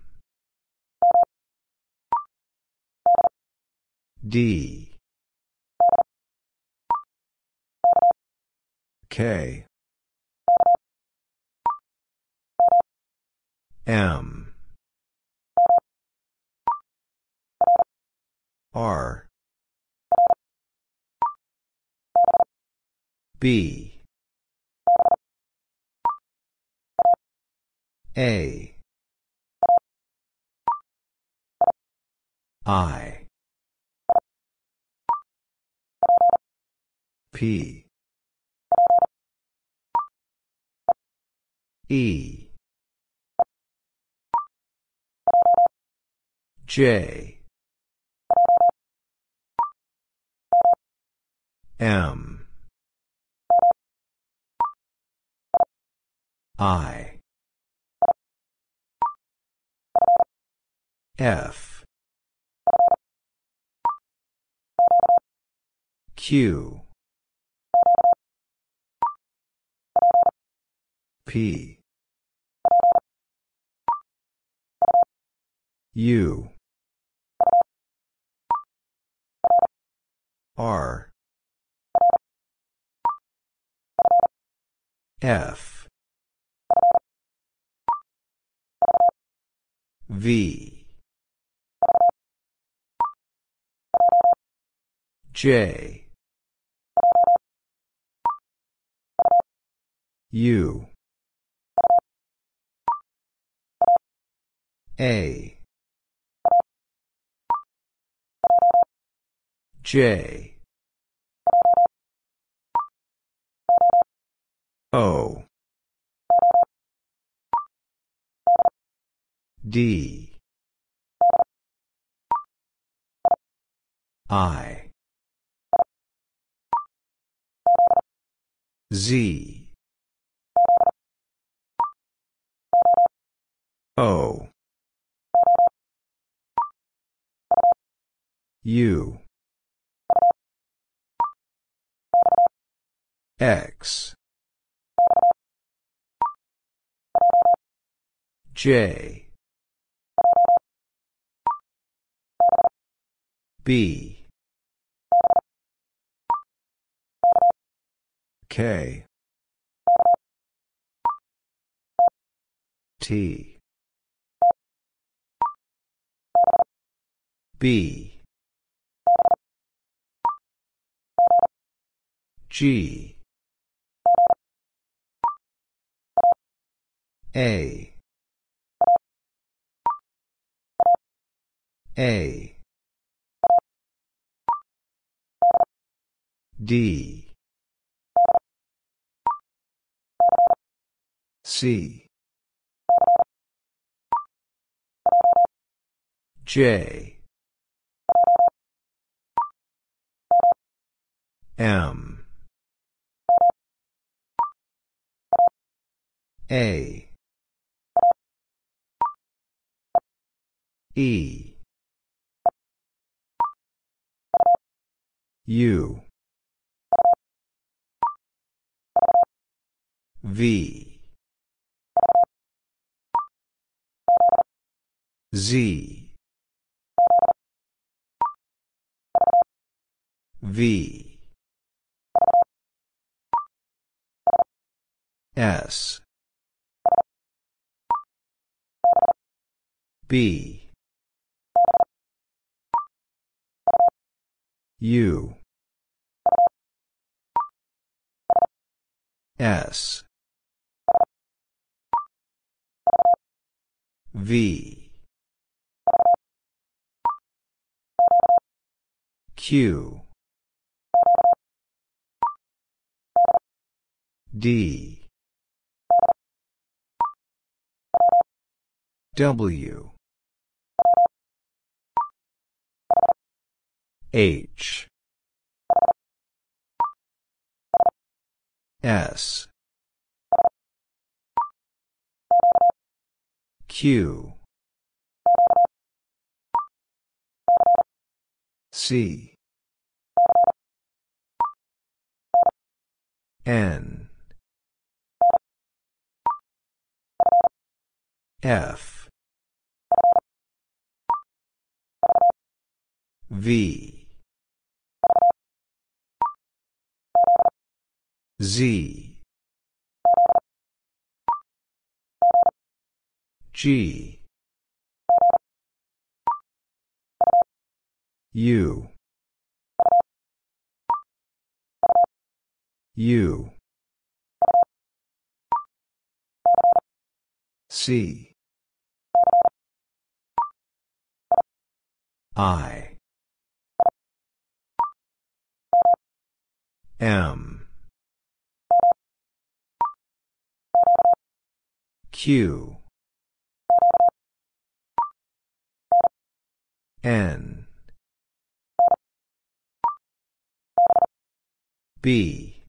S1: D. K. M. R. B. A. I. P. E. J. M. I. F. Q. P. U. R. F. V. J. U. A. J. O. D. I. Z. O. U. X. J. B. K. T. B. G. A. A. D. C. J. M. A. E. U. V. Z. V. S. B. U. S. V. Q. D. W. H. S. Q. C. N. F. V. Z. G. U. U. C. I. M. Q. N. B.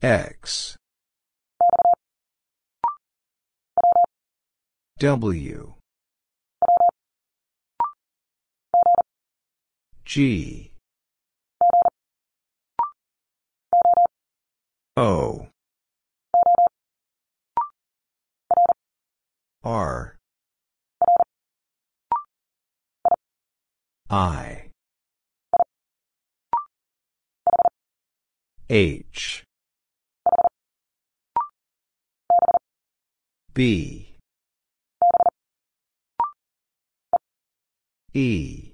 S1: X. W. G. O. R. I. H. B. E.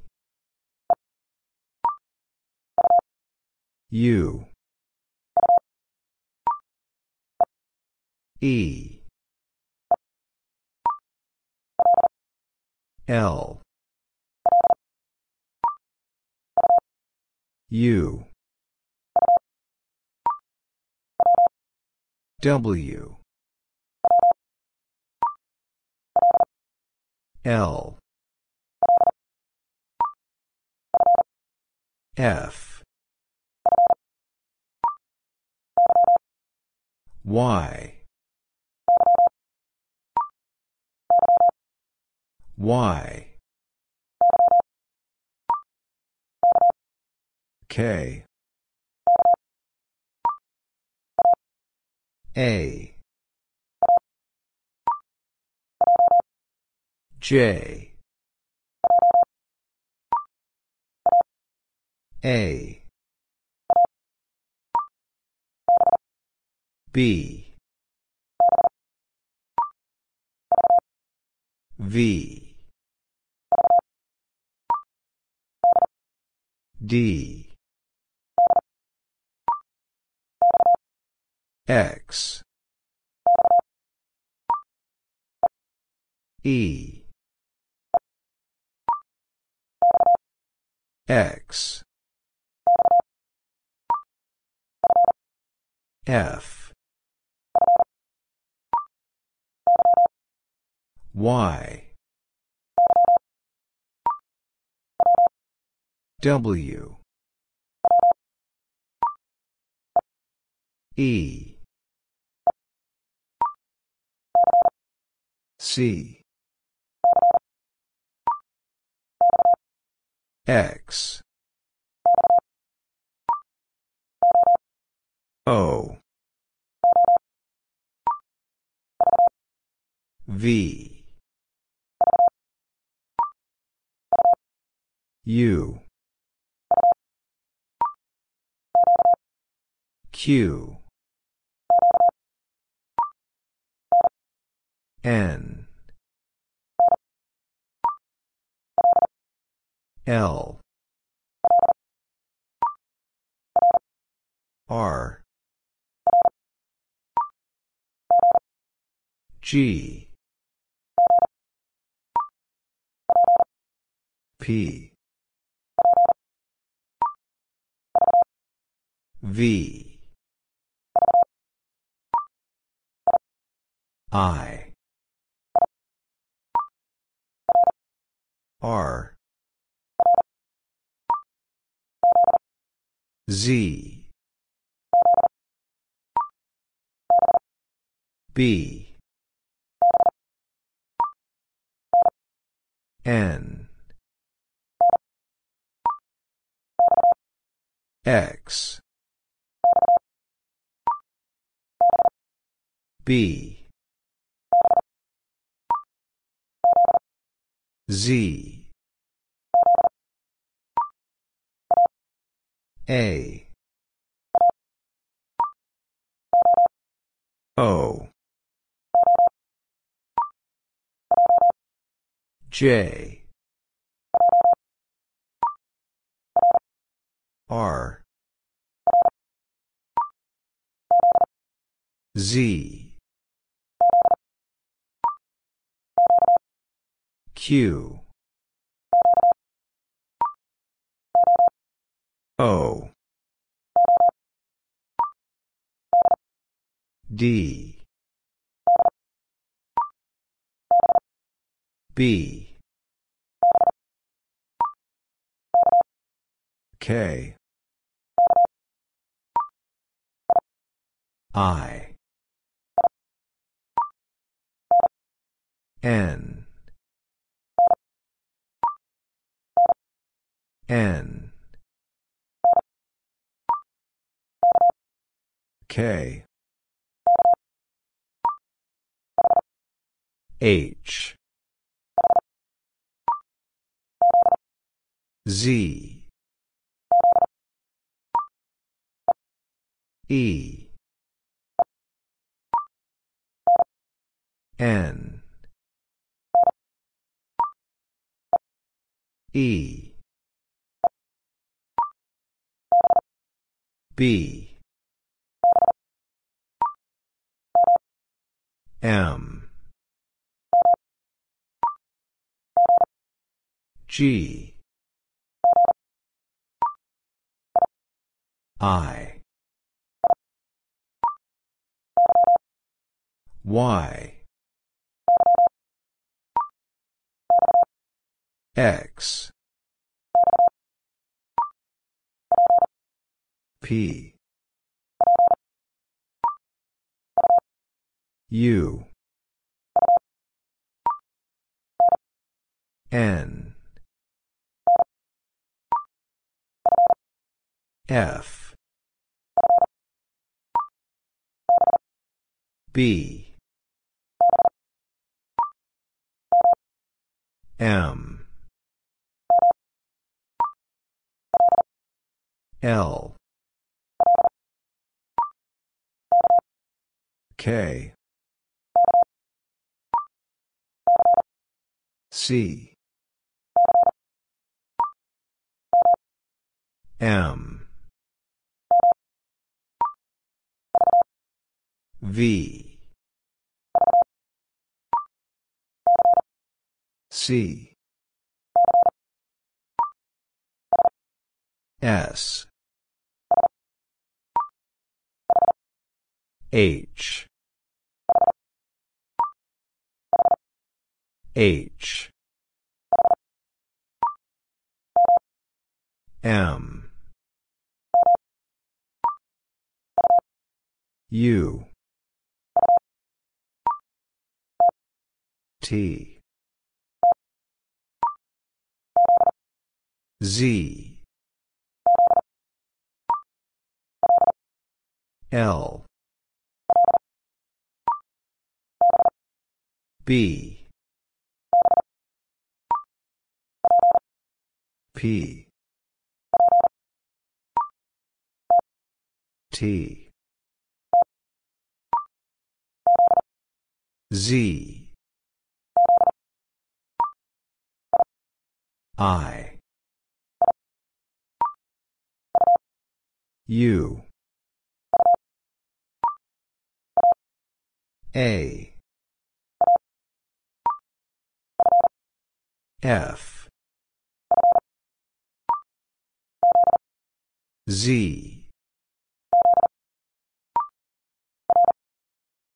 S1: U. E. L. U. W. L. F. Y. Y. K. A. J. A. B. V. D. X. E. X. F. Y. W. E. C. X. O. V U Q N L R G P V. I. R. Z. B. N. X B. Z. A. O. J. R. Z Q. O. D. B. K. I. N N. K. H. Z. E. N. E B. M. G. I. Y. X P. U. N. F. B. M. L K. C. M. V. C. S. H H. M. U. T. Z. L. B P. T. Z. I. U. A. F Z.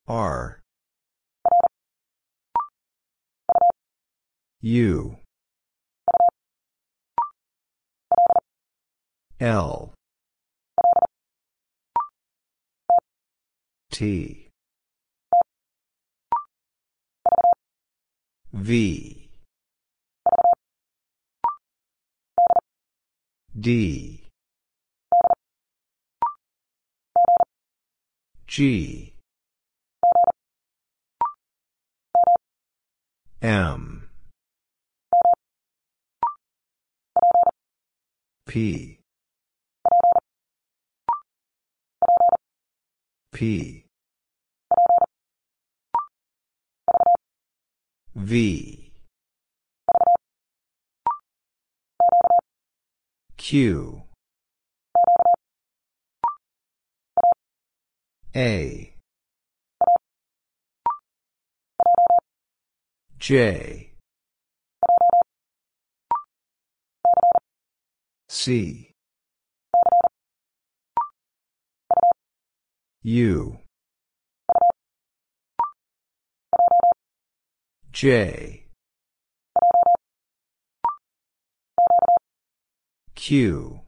S1: R. U. L. T. V. D G. M. P. P. V. Q A. J. C. U. J. Q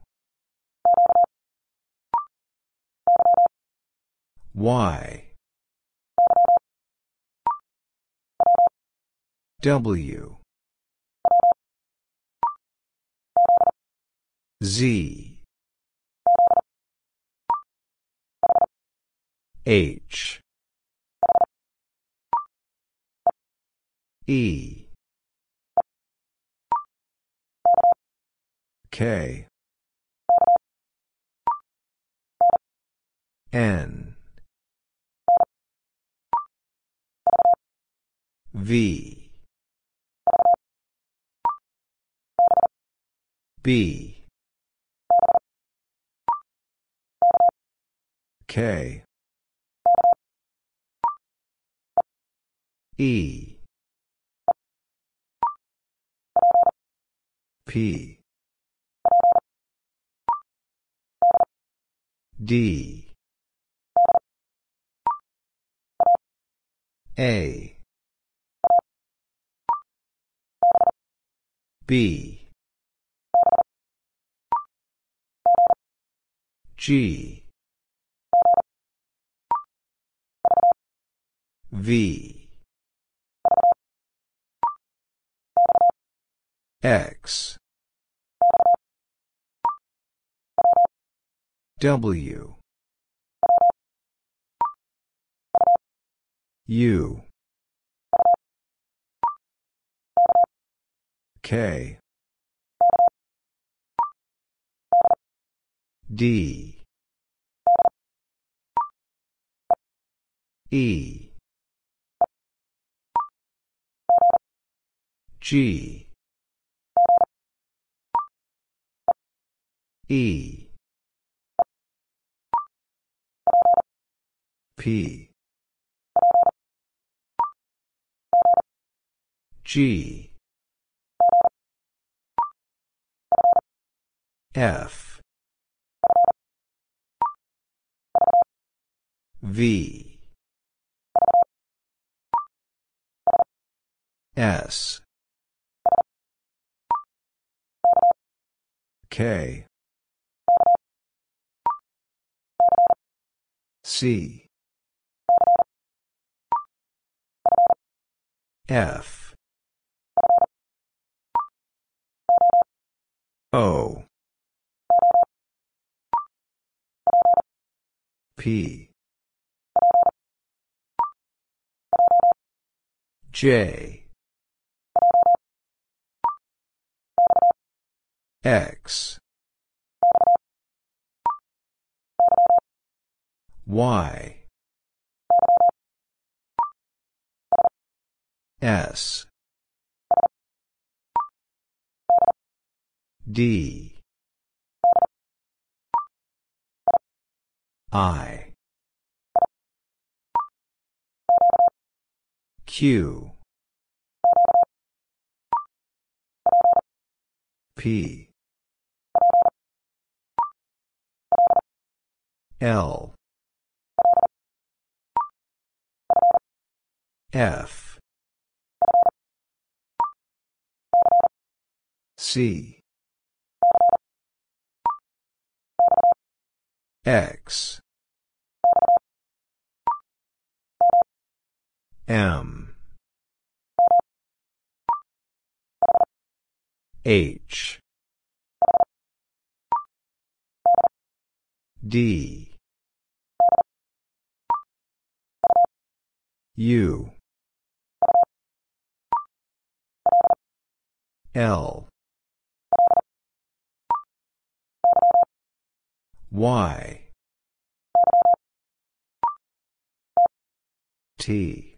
S1: Y. W. Z. H. E. K. N V. B. K. E. P. D. A B. G. V. X. W. U K. D. E. G. E. P. G F. V. S. K. C. F. O P. J. X. Y. S. D I. Q. P. L. F. C X. M. H. D. U. L. Y T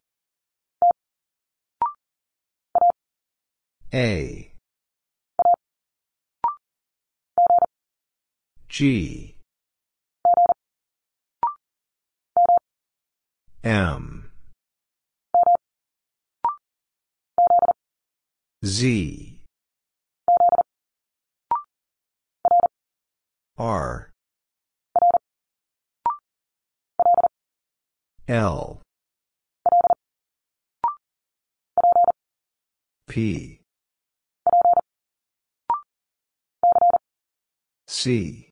S1: A G M Z R L P. C.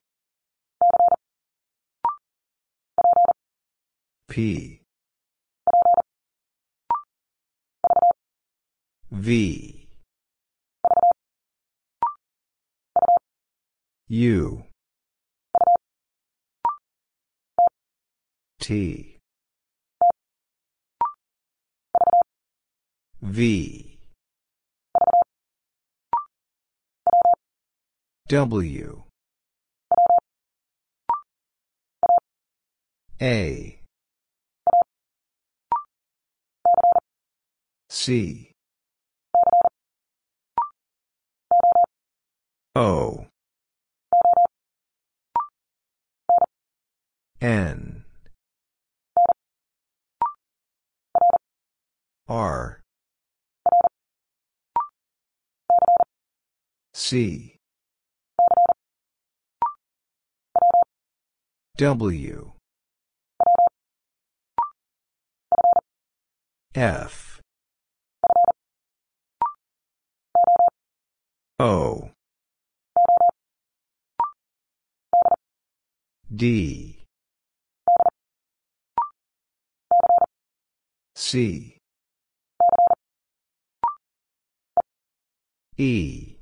S1: P. V. U. T. V W A C O N R C W. F. O. D. C. E.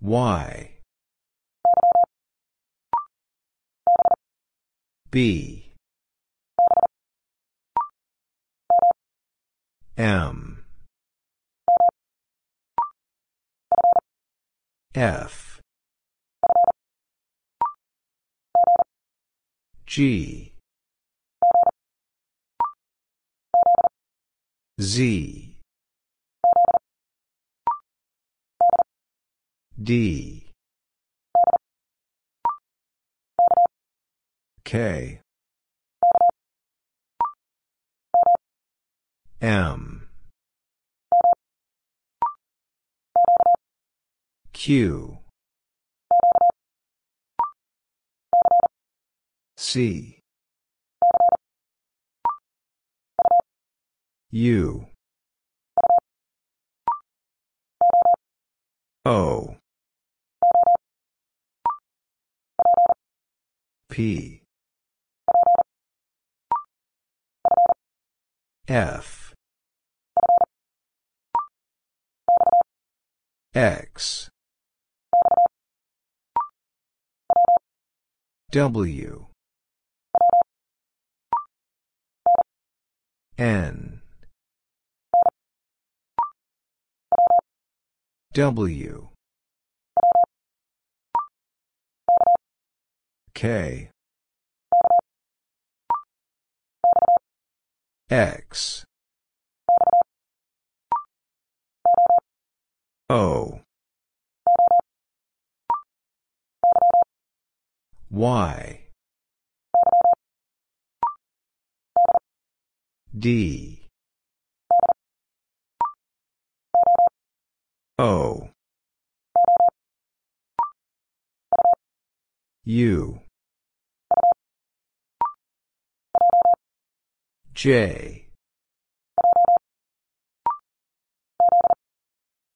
S1: Y B. M. F. G. Z. D K. M. Q. C. U. O. P F. X. W. N. W. K X. O. Y. D. O. U J.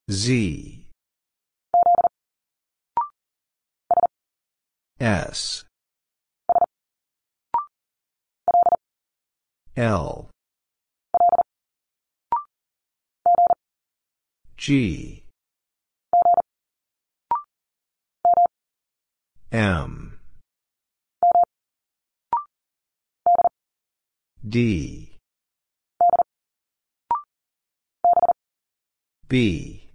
S1: Z. S. L. G. M D. B.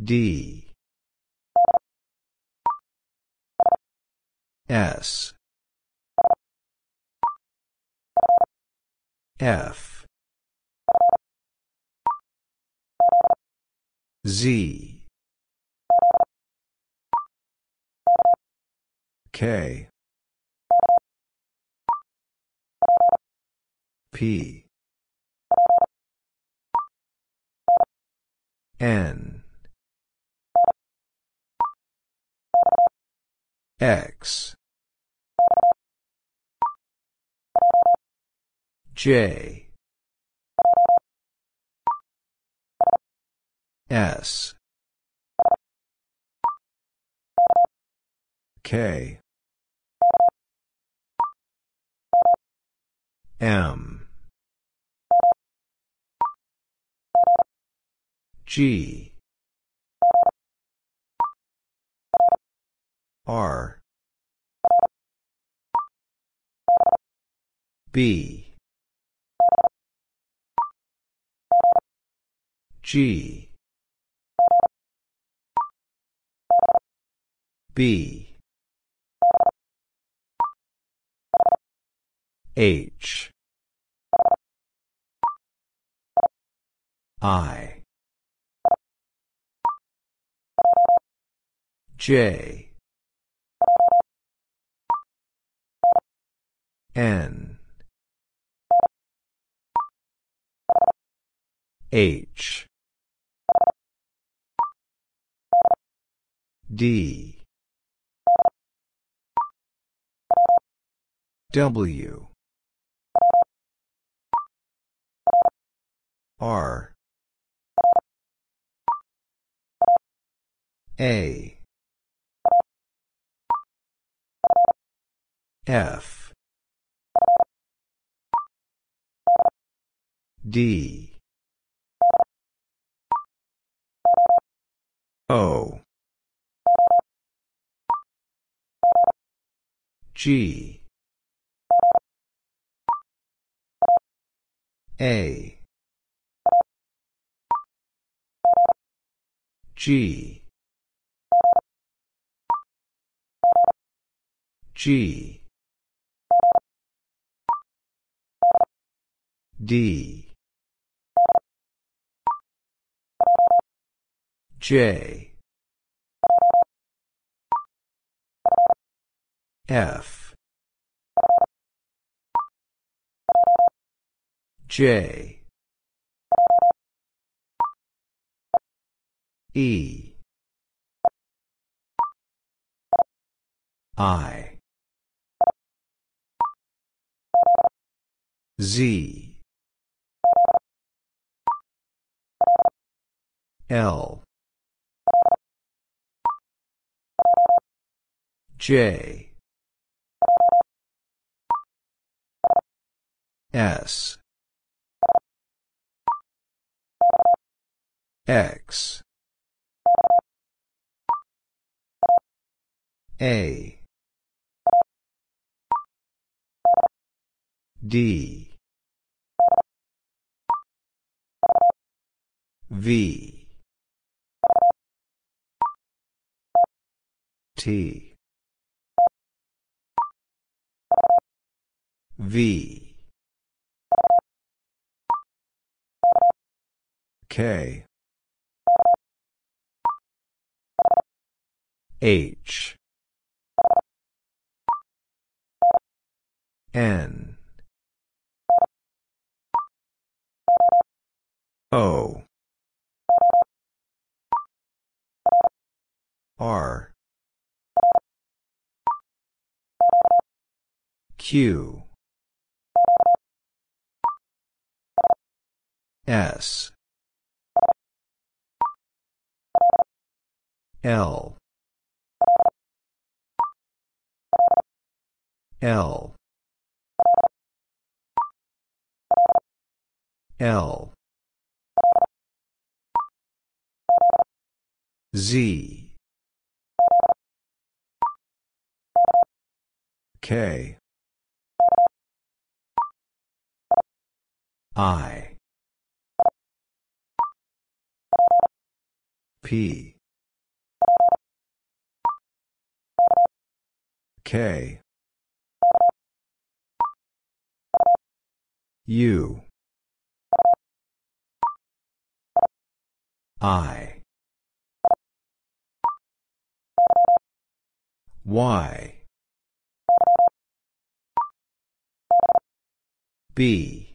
S1: D. S. F. Z. K P. N. X. J. S. K. M G. R. B. G. B. H. I J. N. H. D. W. R. A F. D. O. G. A. G. G D. J. F. J. E. I. Z L. J. S. X. A. D. V T. V. K. H. N. O. R Q. S. L. L. L. Z. K I. P. K. U. I. Y. B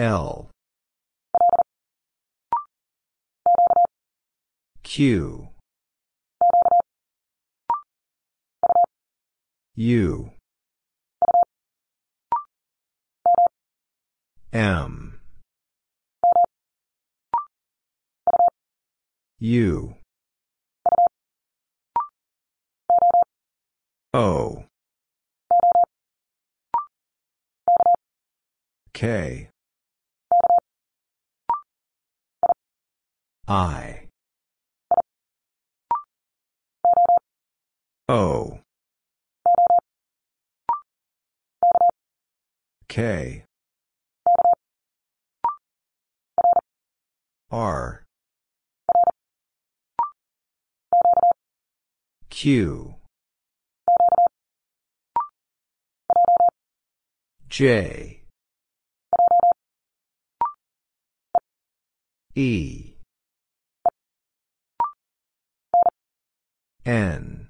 S1: L. Q. U. M. U. O. K I. O. K. R. Q. J. E N.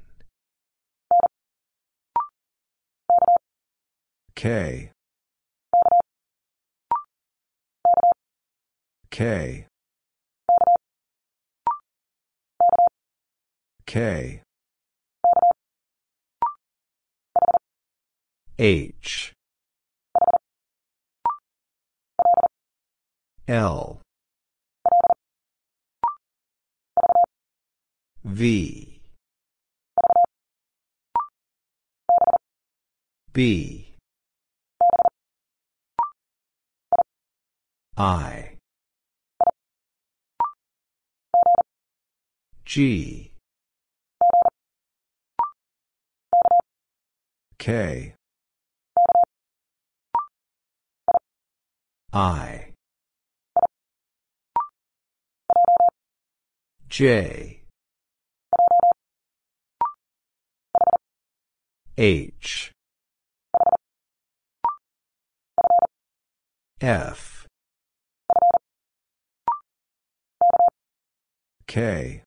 S1: K. K. K. H. L. V B. I. G. K. I. J. H F. K.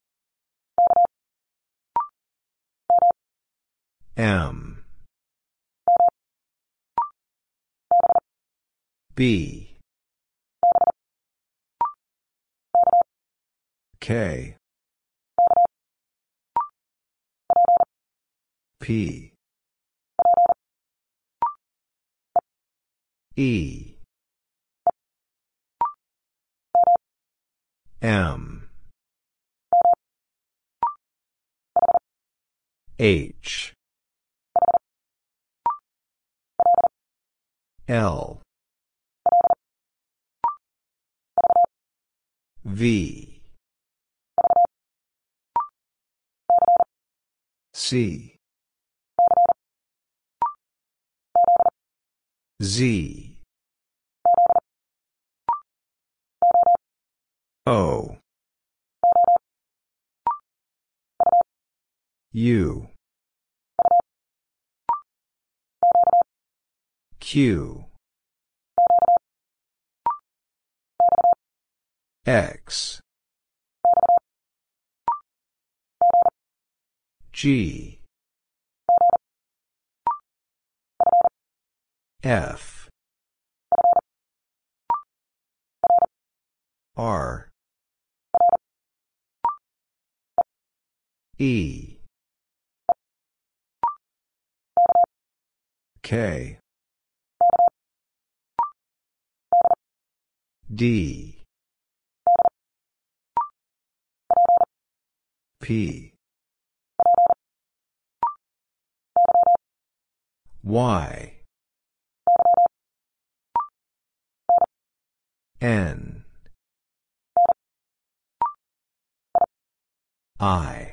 S1: M. B. K. P. E M. H. L. V. C. Z. O. U. Q. X. G. F. R. E. K. D. P. Y. N. I.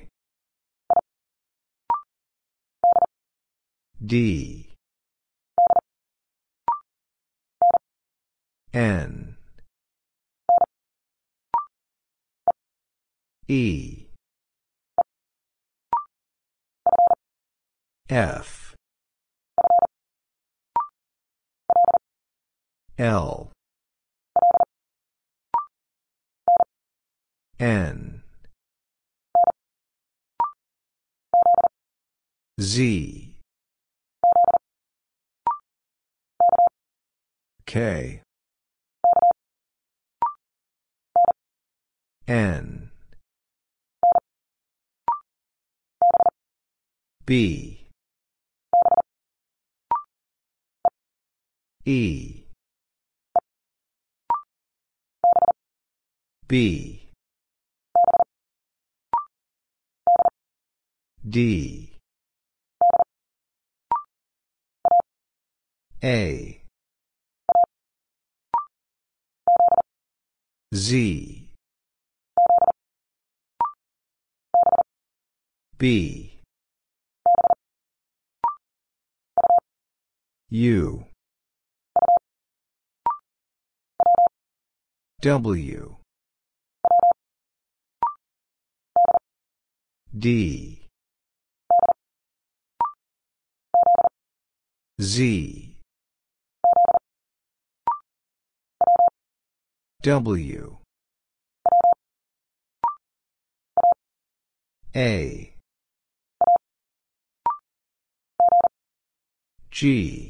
S1: D. N. E. F. L. N. Z. K. N. B. E. B. D. A. Z. B. U. W. D. Z. W. A. G.